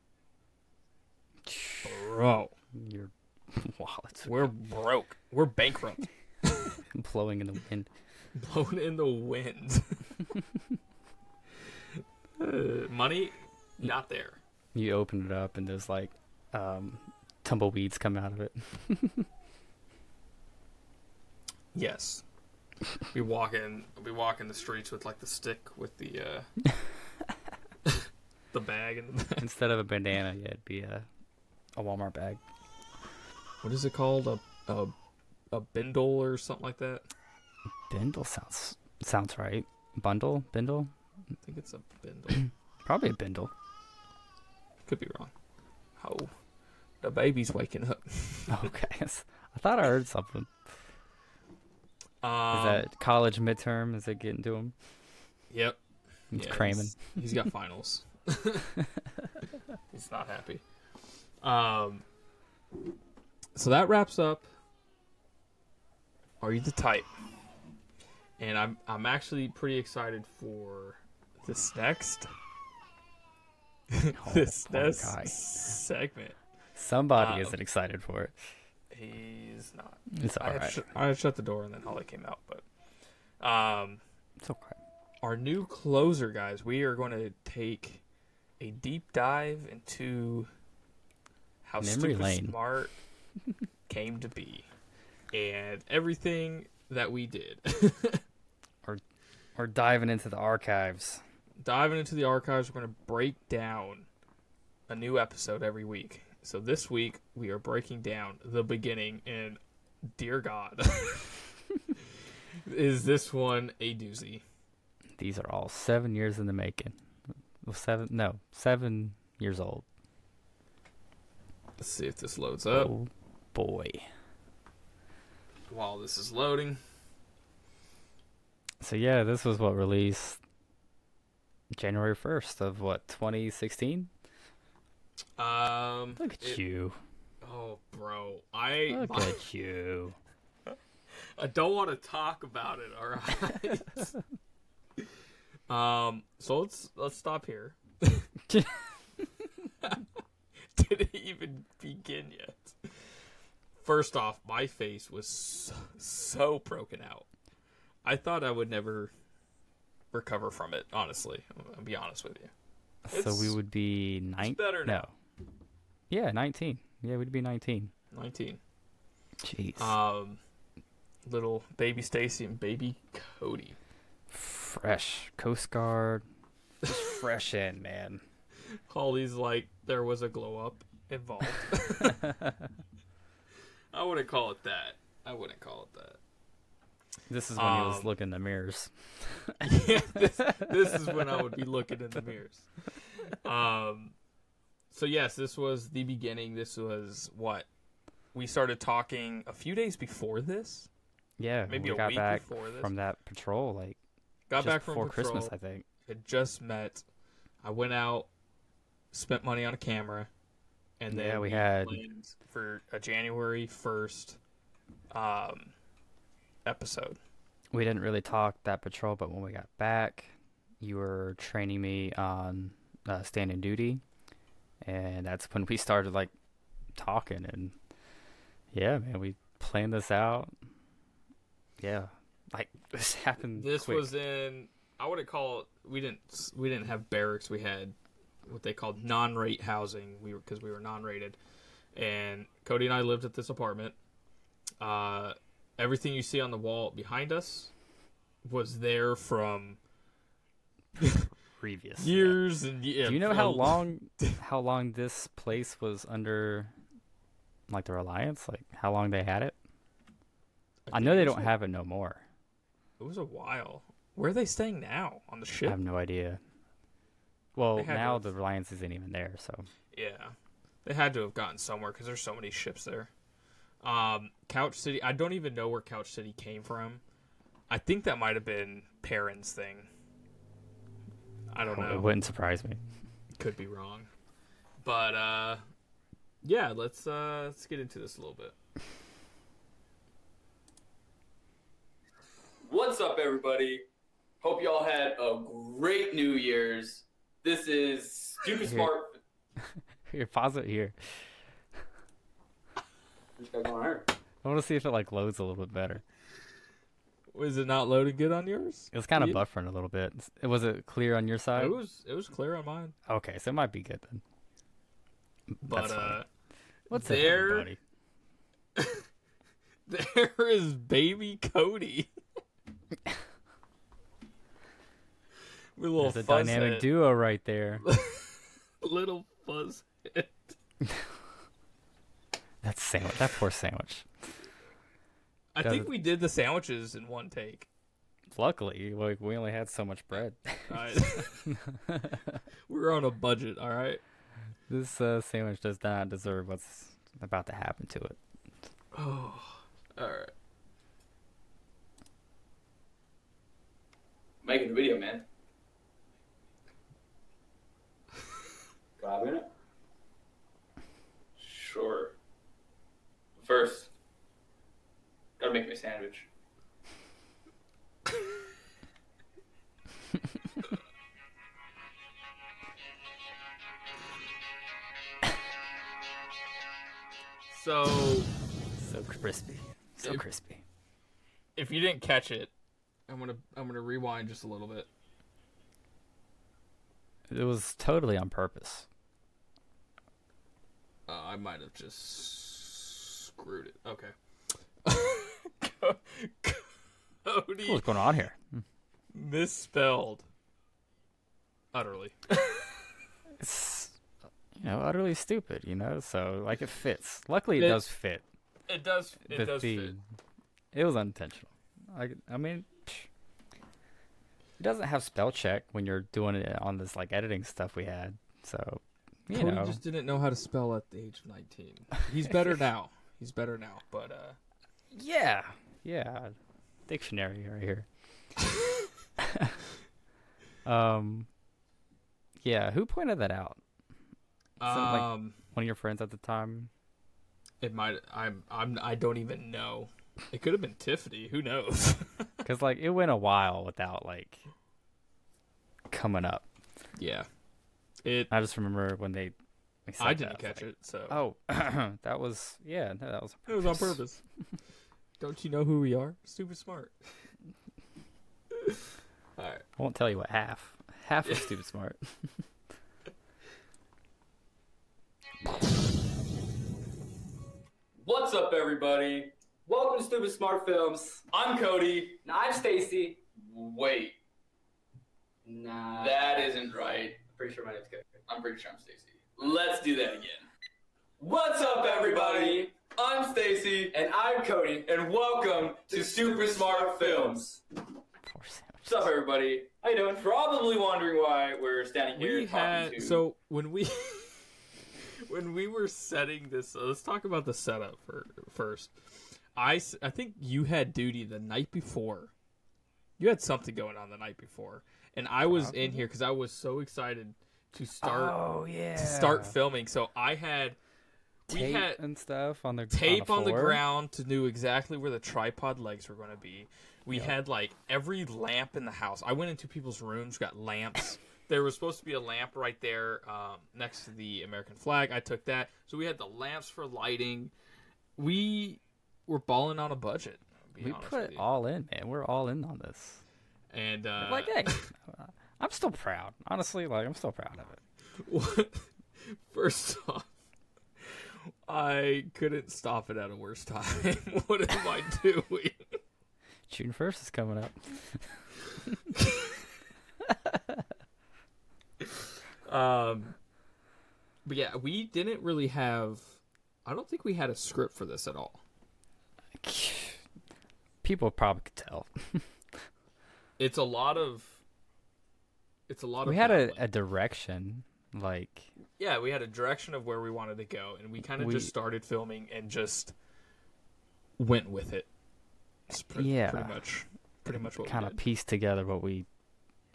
bro, Your wallets we're broke. We're bankrupt. blowing in the wind. blown in the wind. Uh, money, not there. You open it up and there's like um, tumbleweeds come out of it. Yes. We walk in. We walk in the streets with like the stick with the uh, the bag and the bag. Instead of a bandana, yeah, it'd be a a Walmart bag. what is it called? A a a bindle or something like that. Bindle sounds sounds right. Bundle, bindle, I think it's a bindle. probably a bindle. Could be wrong. Oh, the baby's waking up. Okay, I thought I heard something. Um, Is that college midterm? Is it getting to him? Yep. He's Yeah, cramming. he's- he's got finals. he's not happy. Um. So that wraps up. Are you the type? And I'm I'm actually pretty excited for this next this next guy. segment. Somebody Um, isn't excited for it. He's not. It's I had, alright. sh- I had shut the door and then Holly came out. But um, It's okay. our new closer, guys, we are going to take a deep dive into how Memory lane. smart came to be and everything that we did. We're diving into the archives. Diving into the archives, we're going to break down a new episode every week. So this week we are breaking down the beginning, and dear God, is this one a doozy? These are all seven years in the making. Well, seven? No, seven years old. Let's see if this loads oh, up. Oh boy. While this is loading, So yeah, this was what released January first of what 2016. Um, Look at it- you. Oh, bro, I Look at you. I don't want to talk about it. All right. um. So let's let's stop here. Didn't even begin yet. First off, my face was so, so broken out. I thought I would never recover from it. Honestly, I'll be honest with you. So we would be nine. better no. Yeah, 19. Yeah, we'd be 19. Nineteen. Jeez. Um, little baby Stacy and baby Cody. fresh Coast Guard. Just fresh in, man. Holly's like there was a glow up involved. I wouldn't call it that. I wouldn't call it that. This is when he was Um, looking in the mirrors. yeah, this, this is when I would be looking in the mirrors. Um, so yes, this was the beginning. This was what we started talking a few days before this. Yeah, maybe we a got week back before this. from that patrol, like Got back from before patrol. Christmas, I think. Had just met. I went out, spent money on a camera, and then Yeah, we had- for a January first um, episode. We didn't really talk that patrol, but when we got back, you were training me on uh, standing duty, and that's when we started like talking. And yeah, man, we planned this out. Yeah, like this happened. This quick. was in. I wouldn't call it. We didn't. We didn't have barracks. We had what they called non-rate housing. We were because we were non-rated, and Cody and I lived at this apartment. Uh, everything you see on the wall behind us was there from previous. yeah. years and yeah, Do you know how long how long this place was under like the Reliance? Like how long they had it? I think know they don't a- have it no more. It was a while. Where are they staying now? On the ship? I have no idea. Well, They had to now have- the Reliance isn't even there, so Yeah, they had to have gotten somewhere because there's so many ships there. Um, Couch City. I don't even know where Couch City came from. I think that might have been Perrin's thing. I don't know. it wouldn't surprise me. Could be wrong. But uh, yeah, let's uh, let's get into this a little bit. What's up, everybody? Hope y'all had a great New Year's. This is Stupid Here. Smart. Here, pause it here. What you got going on? I want to see if it like loads a little bit better. Was it not loading good on yours? It was kind of Yeah. buffering a little bit. S- Was it clear on your side? It was it was clear on mine, Okay, so it might be good then. but That's uh, fine. What's there- up, everybody? there is baby Cody. With little There's a dynamic head. duo right there. little fuzz head. That sandwich. That poor sandwich. I think we did the sandwiches in one take. Luckily, like we only had so much bread. Alright. we were on a budget, all right. this uh, sandwich does not deserve what's about to happen to it. Oh, all right. Making a video, man. Grabbing it? Sure. First, gotta make me a sandwich. So, So crispy. So If- crispy. if you didn't catch it, I'm gonna I'm gonna rewind just a little bit. It was totally on purpose. Uh, I might have just screwed it. Okay. Cody What's going on here? misspelled utterly. It's you know utterly stupid. You know, so like it fits. Luckily, it, It- does fit It does. It the does fit. It was unintentional. I I mean, psh, it doesn't have spell check when you're doing it on this like editing stuff we had. So you Cody know, just didn't know how to spell at the age of 19. He's better now. He's better now. But uh, yeah, yeah, dictionary right here. um, yeah, who pointed that out? Like- um, One of your friends at the time. it might. I'm. I'm. I don't even know. It could have been Tiffany. Who knows? Because like it went a while without like coming up. yeah. It. I just remember when they. I didn't catch it. So Oh, that was yeah. No, that was. it was on purpose. don't you know who we are? Stupid smart. All right. I won't tell you what half. Half was stupid smart. What's up, everybody? Welcome to Stupid Smart Films. I'm Cody. No, I'm Stacy. Wait, Nah. that isn't right. I'm pretty sure my name's Cody. I'm pretty sure I'm Stacy. Let's do that again. What's up, everybody? I'm Stacy, And I'm Cody. and welcome to Super Smart Films. What's up, everybody? How you doing? Probably wondering why we're standing here we talking had to. so when we when we were setting this uh, let's talk about the setup for, first I I think you had duty the night before you had something going on the night before and i was in here because i was so excited to start Oh yeah. to start filming so i had we tape had and stuff on the tape on the, floor. ground to know exactly where the tripod legs were going to be. We had like every lamp in the house. I went into people's rooms, got lamps. there was supposed to be a lamp right there um, next to the American flag. I took that. So we had the lamps for lighting. We were balling on a budget. We put all in, man. We're all in on this. and uh, like, hey, I'm still proud. Honestly, like I'm still proud of it. What? First off, I couldn't stop it at a worse time. what am I doing? June first is coming up. Um, but yeah, we didn't really have. I don't think we had a script for this at all. People probably could tell. It's a lot of. It's a lot of. We had a, a direction, like yeah, we had a direction of where we wanted to go, and we kind of We- just started filming and just went with it. It's pre- Yeah. pretty much, pretty much what kind of pieced together what we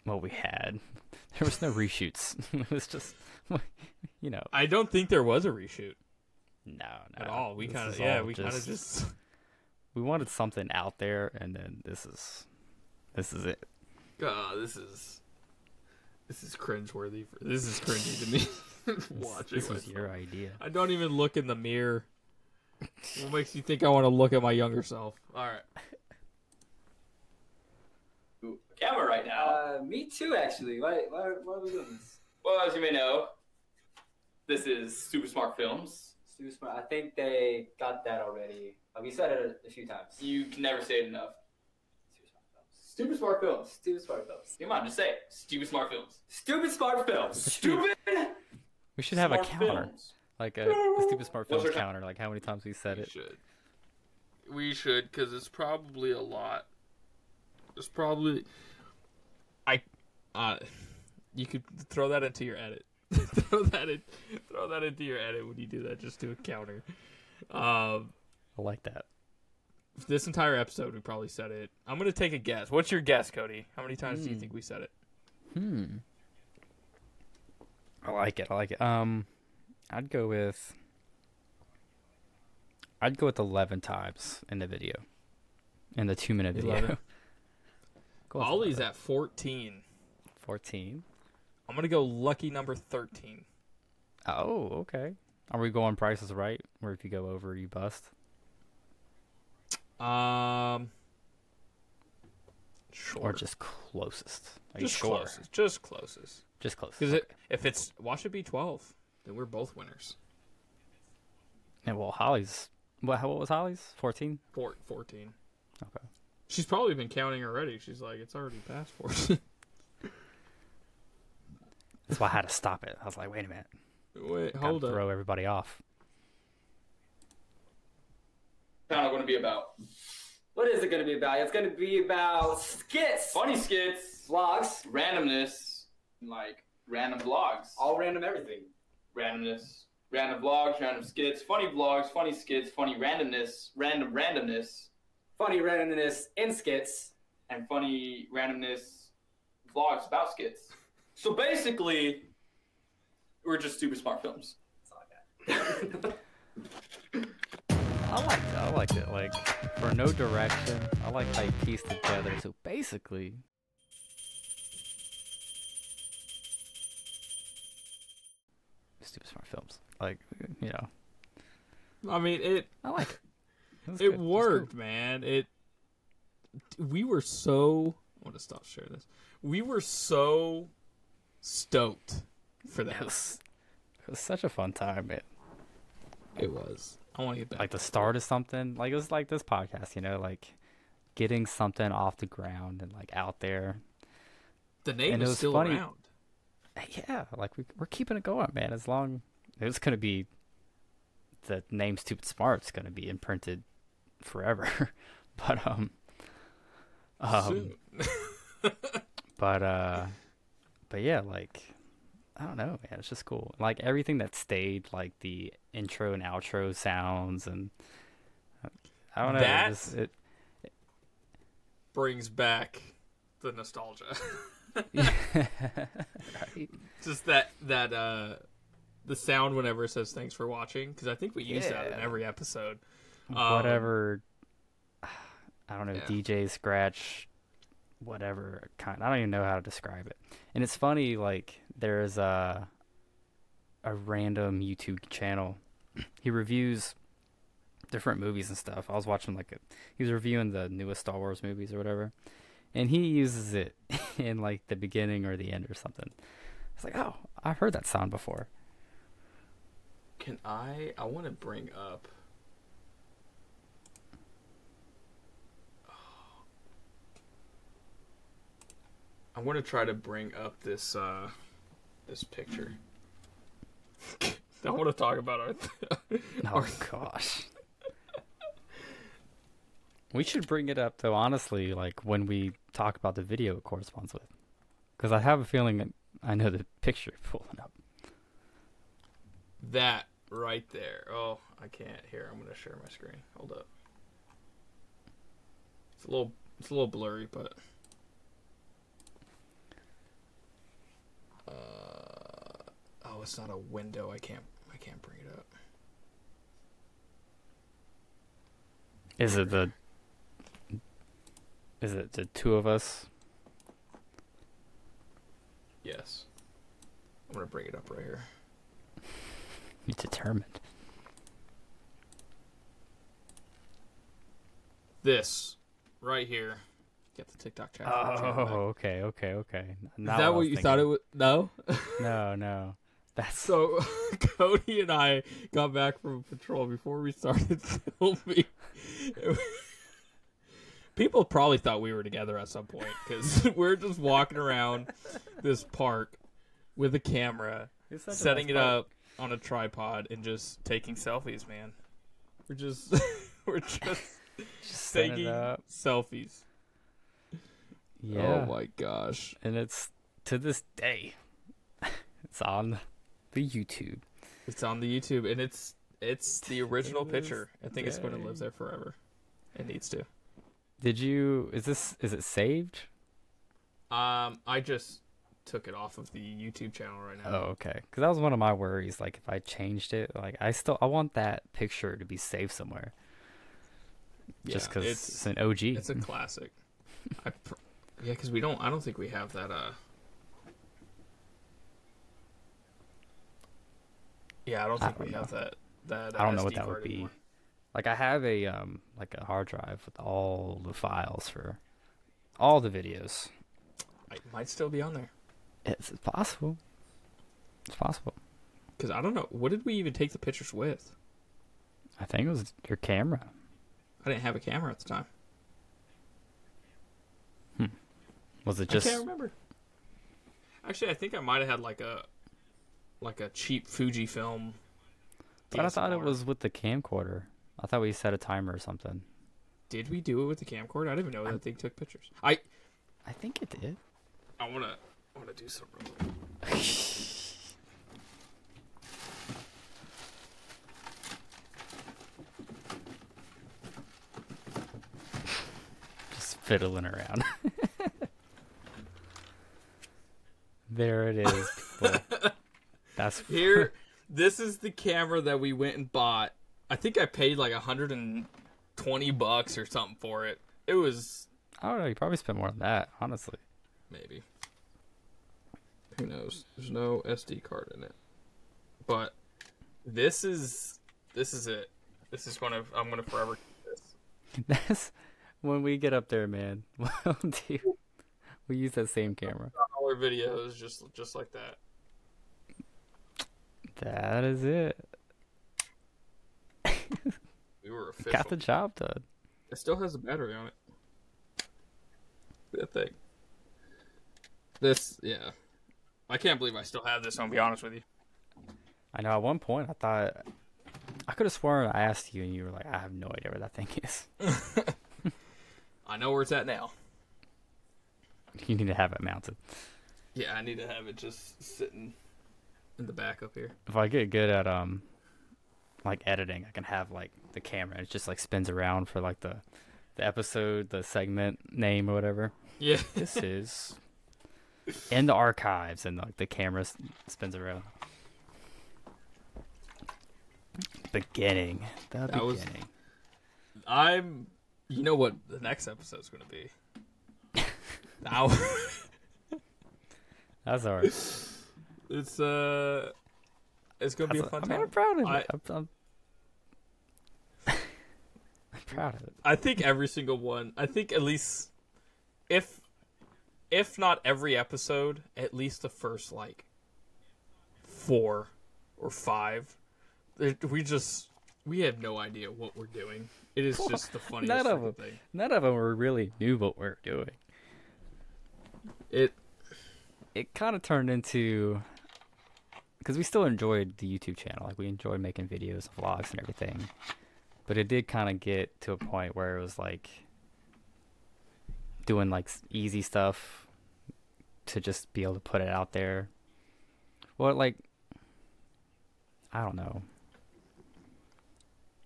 what we had. There was no reshoots. it was just, you know, I don't think there was a reshoot no, no at all. We kind of yeah, we kind of just we wanted something out there, and then this is this is it. uh, this is this is cringeworthy. For, this is cringy to me. Watching This was myself. your idea. I don't even look in the mirror. What makes you think I want to look at my younger self? All right. Ooh, camera right now. Uh, me too, actually. Why, why, why are we doing this? Well, as you may know, this is Super Smart Films. Super smart. I think they got that already. Uh, we said it a, a few times. You can never say it enough. Super smart films. Stupid Smart Films. Stupid smart films. Come on, just say it. Stupid Smart Films. Stupid smart films. Stupid. We should have a Smart counter, Films. like a, a stupid smart films our counter, like how many times we said it. we it. should. We should, because it's probably a lot. It's probably. I. Uh, you could throw that into your edit. throw that in. Throw that into your edit when you do that. Just do a counter. Um, I like that. This entire episode, we probably said it. I'm gonna take a guess. What's your guess, Cody? How many times do you Hmm. think we said it? Hmm. I like it. I like it. Um, I'd go with. I'd go with eleven times in the video, in the two-minute video. 11? Go with Ollie's 11. at 14. fourteen. I'm gonna go lucky number 13. Oh, okay. Are we going prices right? Where if you go over, you bust? Um. Sure. Or just closest? Are just you sure? closest. Just closest. Just closest. Because okay. it, if it's watch it be 12, then we're both winners. And well, Holly's. What? What was Holly's? Fourteen. Four, 14. Okay. She's probably been counting already. She's like, it's already past 14. That's why I had to stop it. I was like, wait a minute. Wait, Gotta hold up. throw everybody off. Channel going to be about What is it going to be about? It's going to be about skits, funny skits, vlogs, randomness, like random vlogs, all random everything. randomness, random vlogs, random skits, funny vlogs, funny skits, funny randomness, random randomness, Funny randomness in skits. and funny randomness vlogs about skits. So basically, we're just super smart films. That's all I got. I like it. I liked it. Like for no direction, I like how you pieced it together. So basically, stupid smart films. Like you know, I mean, it I like it. It, it worked, man. It. We were so. I want to stop sharing this. We were so stoked for that. It was, it was such a fun time, man. It was. I want to get back. Like the start of something. Like it was like this podcast, you know, like getting something off the ground and like out there. the name and is still funny. around. Yeah, like we we're keeping it going, man. As long it's gonna be the name Stupid Smart's gonna be imprinted forever. but um um but uh but yeah, like I don't know, man. It's just cool. Like everything that stayed, like the intro and outro sounds, and I don't know. it just- it, brings back the nostalgia. right? Just that that uh the sound whenever it says thanks for watching because I think we use that in every episode. Um, whatever. I don't know. yeah. DJ scratch, whatever kind. I don't even know how to describe it. And it's funny. Like there's a a random YouTube channel. He reviews different movies and stuff. I was watching like a, he was reviewing the newest Star Wars movies or whatever, and he uses it in like the beginning or the end or something. It's like, oh, I've heard that sound before. Can I? I want to bring up. I want to try to bring up this uh this picture. I don't want to talk about our. Oh gosh. we should bring it up though. Honestly, like when we talk about the video it corresponds with, because I have a feeling that I know the picture you're pulling up. that right there. Oh, I can't. Here, I'm gonna share my screen. Hold up. It's a little. It's a little blurry, but. Uh, oh, it's not a window. I can't. I can't bring it up. Is it the? Is it the two of us? Yes. I'm gonna bring it up right here. You determined. This, right here. Get the TikTok chat. Oh, okay, okay, okay. Is that I what was you thought it thinking. was? No. No, no. That's So Cody and I got back from patrol before we started filming. People probably thought we were together at some point because we're just walking around this park with a camera, setting it up on a tripod, and just taking selfies. Man, we're just we're just Just taking selfies. Yeah. Oh my gosh. and it's to this day. it's on the YouTube. It's on the YouTube, and it's it's the original this picture. I think it's going to live there forever. It needs to. Did you? Is this? Is it saved? Um, I just took it off of the YouTube channel right now. Oh, okay. Because that was one of my worries. Like, if I changed it, like, I still I want that picture to be saved somewhere. Just Yeah, because it's it's, an OG. it's a classic. I pr- yeah, because we don't. I don't think we have that. Uh. Yeah, I don't think we don't have that. That I don't know what that would card be. anymore. like, I have a um like a hard drive with all the files for all the videos. It might still be on there It's, it's possible. It's possible. because I don't know. What did we even take the pictures with? I think it was your camera. I didn't have a camera at the time. Was it just? I can't remember. Actually, I think I might have had like a like a cheap Fujifilm. But I thought it was with the camcorder. I thought we set a timer or something. Did we do it with the camcorder? I didn't even know that thing took pictures. I I think it did. I wanna I wanna do some. Just fiddling around. there it is. That's Here, this is the camera that we went and bought. I think I paid like hundred and twenty bucks or something for it. It was I don't know. You probably spent more than that, honestly. maybe. Who knows? There's no SD card in it. But this is this is it. This is one of I'm gonna forever keep this. That's when we get up there, man. We'll do. We use that same camera. All videos just just like that. That is it. We were official. Got the job done. It still has a battery on it. That thing. This, yeah. I can't believe I still have this. I'll be honest with you. I know. At one point, I thought I could have sworn I asked you, and you were like, "I have no idea where that thing is." I know where it's at now. You need to have it mounted. Yeah, I need to have it just sitting in the back up here. If I get good at um, like editing, I can have like the camera. It just like spins around for like the the episode, the segment name or whatever. Yeah. This is in the archives, and like the camera spins around. Beginning. The That was- beginning. I'm. You know what the next episode's going to be? now. That's alright. it's, uh. It's going to be a That's- fun mean, time. I'm proud of I- it. I'm, I'm, I'm proud of it. I think every single one. I think at least, if, if not every episode, at least the first like four or five, we just we had no idea what we're doing. It is just the funniest None of them. thing. None of them were really knew what we were doing. It It kind of turned into because we still enjoyed the YouTube channel. Like we enjoyed making videos, vlogs, and everything. But it did kind of get to a point where it was like doing like easy stuff to just be able to put it out there. Well, like I don't know.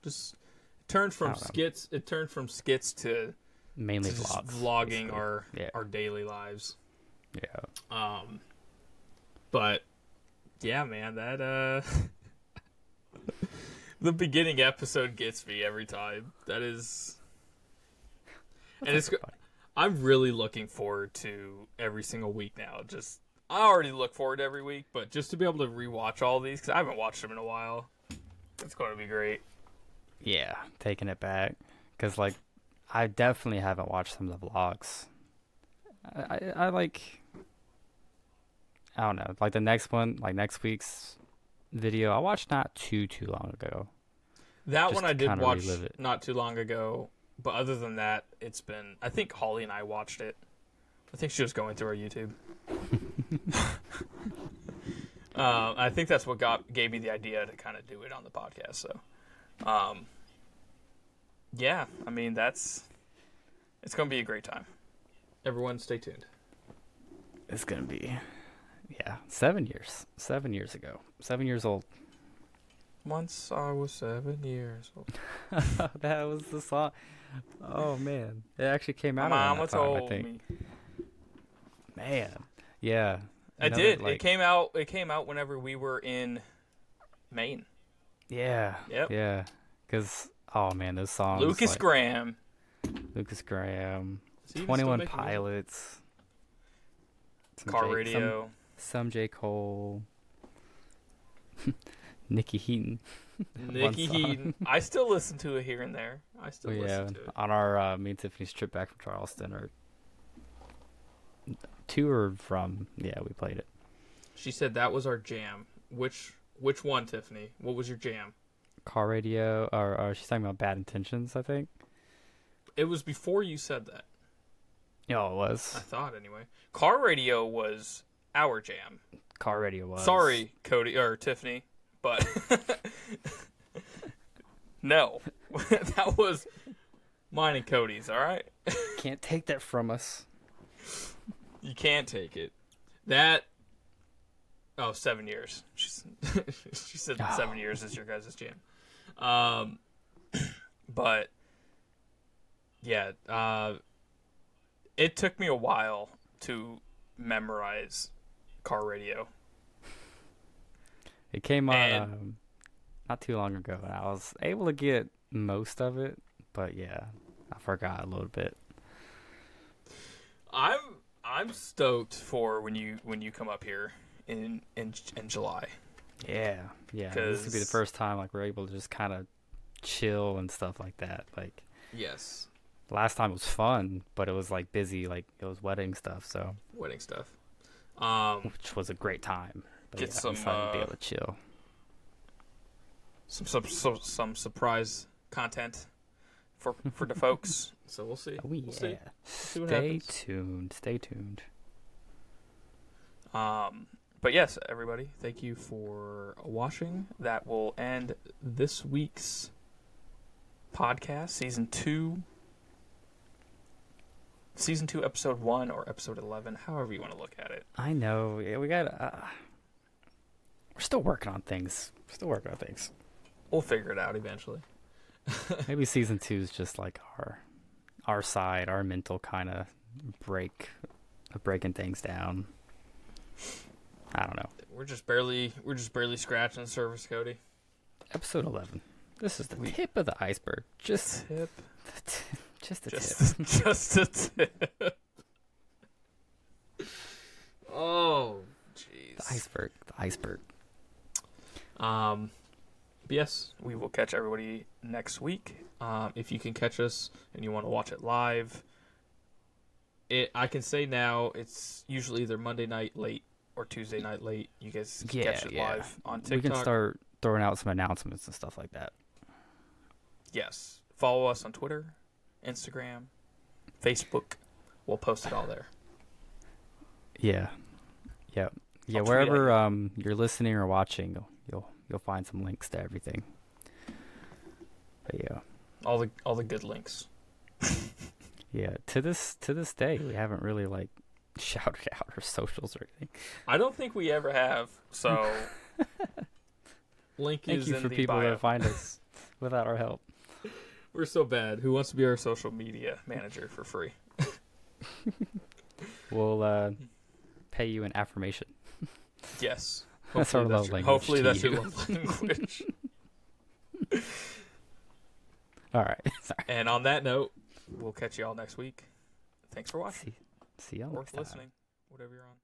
Just it turned from don't know. skits. It turned from skits to, Mainly to vlogs. vlogging basically. our Yeah. our daily lives. Yeah. Um, but yeah, man, that uh, the beginning episode gets me every time. That is, and it's. I'm really looking forward to every single week now. Just I already look forward to every week, but just to be able to rewatch all these because I haven't watched them in a while, it's going to be great. Yeah, taking it back because like I definitely haven't watched some of the vlogs. I, I, I like I don't know, like the next one, like next week's video. I watched not too too long ago. That Just one I did watch it. not too long ago, but other than that, it's been. I think Holly and I watched it. I think she was going through our YouTube. um, I think that's what got gave me the idea to kind of do it on the podcast. So, um, yeah, I mean that's it's going to be a great time. Everyone, stay tuned. It's gonna be yeah, seven years, seven years ago, seven years old. Once I was seven years old. that was the song. Oh man, it actually came out. around mama time, I think. me. Man, yeah. I Another, did. it came out. It came out whenever we were in Maine. Yeah. Yep. Yeah. Because oh man, those songs. Lukas like, Graham. Lukas Graham, Is he even Twenty One? Pilots. Car radio. Some, some J Cole. Niykee Heaton. Niykee. Heaton. I still listen to it here and there. I still Oh, yeah, listen to it. on our uh, me and Tiffany's trip back from Charleston, or to or from, yeah, we played it. She said that was our jam. Which which one, Tiffany? What was your jam? Car radio, or, or she's talking about Bad Intentions, I think. It was before you said that. Yeah, it was. I thought anyway. Car radio was our jam. Car radio was. Sorry, Cody or Tiffany, but no, that was mine and Cody's. All right. Can't take that from us. You can't take it. That oh, seven years. She's, she said that seven years is your guys' jam. Um, but yeah, uh, it took me a while to memorize car radio. It came on And- um, not too long ago, and I was able to get most of it, but yeah, I forgot a little bit. I'm I'm stoked for when you when you come up here in in in July. Yeah, yeah. This would be the first time like we're able to just kind of chill and stuff like that. Like Yes, last time it was fun, but it was like busy, like it was wedding stuff, so wedding stuff. Um, which was a great time. But Get yeah, some, I'm excited to be uh, able to chill. some some some, some surprise content for for the folks. So we'll see. Oh We'll see. see what Stay happens. tuned. Stay tuned. Um, but yes, everybody, thank you for watching. That will end this week's podcast, season two. Season two, episode one, or episode eleven, however you want to look at it. I know. Yeah, we got. Uh, we're still working on things. We're still working on things. We'll figure it out eventually. Maybe season two is just like our our side, our mental kind of break, of breaking things down. I don't know. We're just barely, we're just barely scratching the surface, Cody. Episode eleven. This is the We- tip of the iceberg. Just, Tip, the t- just the tip. just, just a tip. Oh, jeez. The iceberg. The iceberg. Um, but yes, we will catch everybody next week. Um, if you can catch us and you want to watch it live, it I can say now it's usually either Monday night late or Tuesday night late. You guys can Yeah, catch it yeah. live on TikTok. We can start throwing out some announcements and stuff like that. Yes, follow us on Twitter, Instagram, Facebook. We'll post it all there. Yeah. Yep. yeah, I'll wherever um you're listening or watching, you'll you'll, you'll find some links to everything. But yeah, all the all the good links. yeah. To this to this day, we haven't really like shouted out our socials or anything. I don't think we ever have. So link Thank is you in for the people bio. that find us without our help. We're so bad. Who wants to be our social media manager for free? We'll uh, pay you an affirmation. Yes. That's Hopefully love your- Hopefully that's you. your love language. All right. Sorry. and on that note, we'll catch you all next week. Thanks for watching See, see y'all or listening, whatever you're on.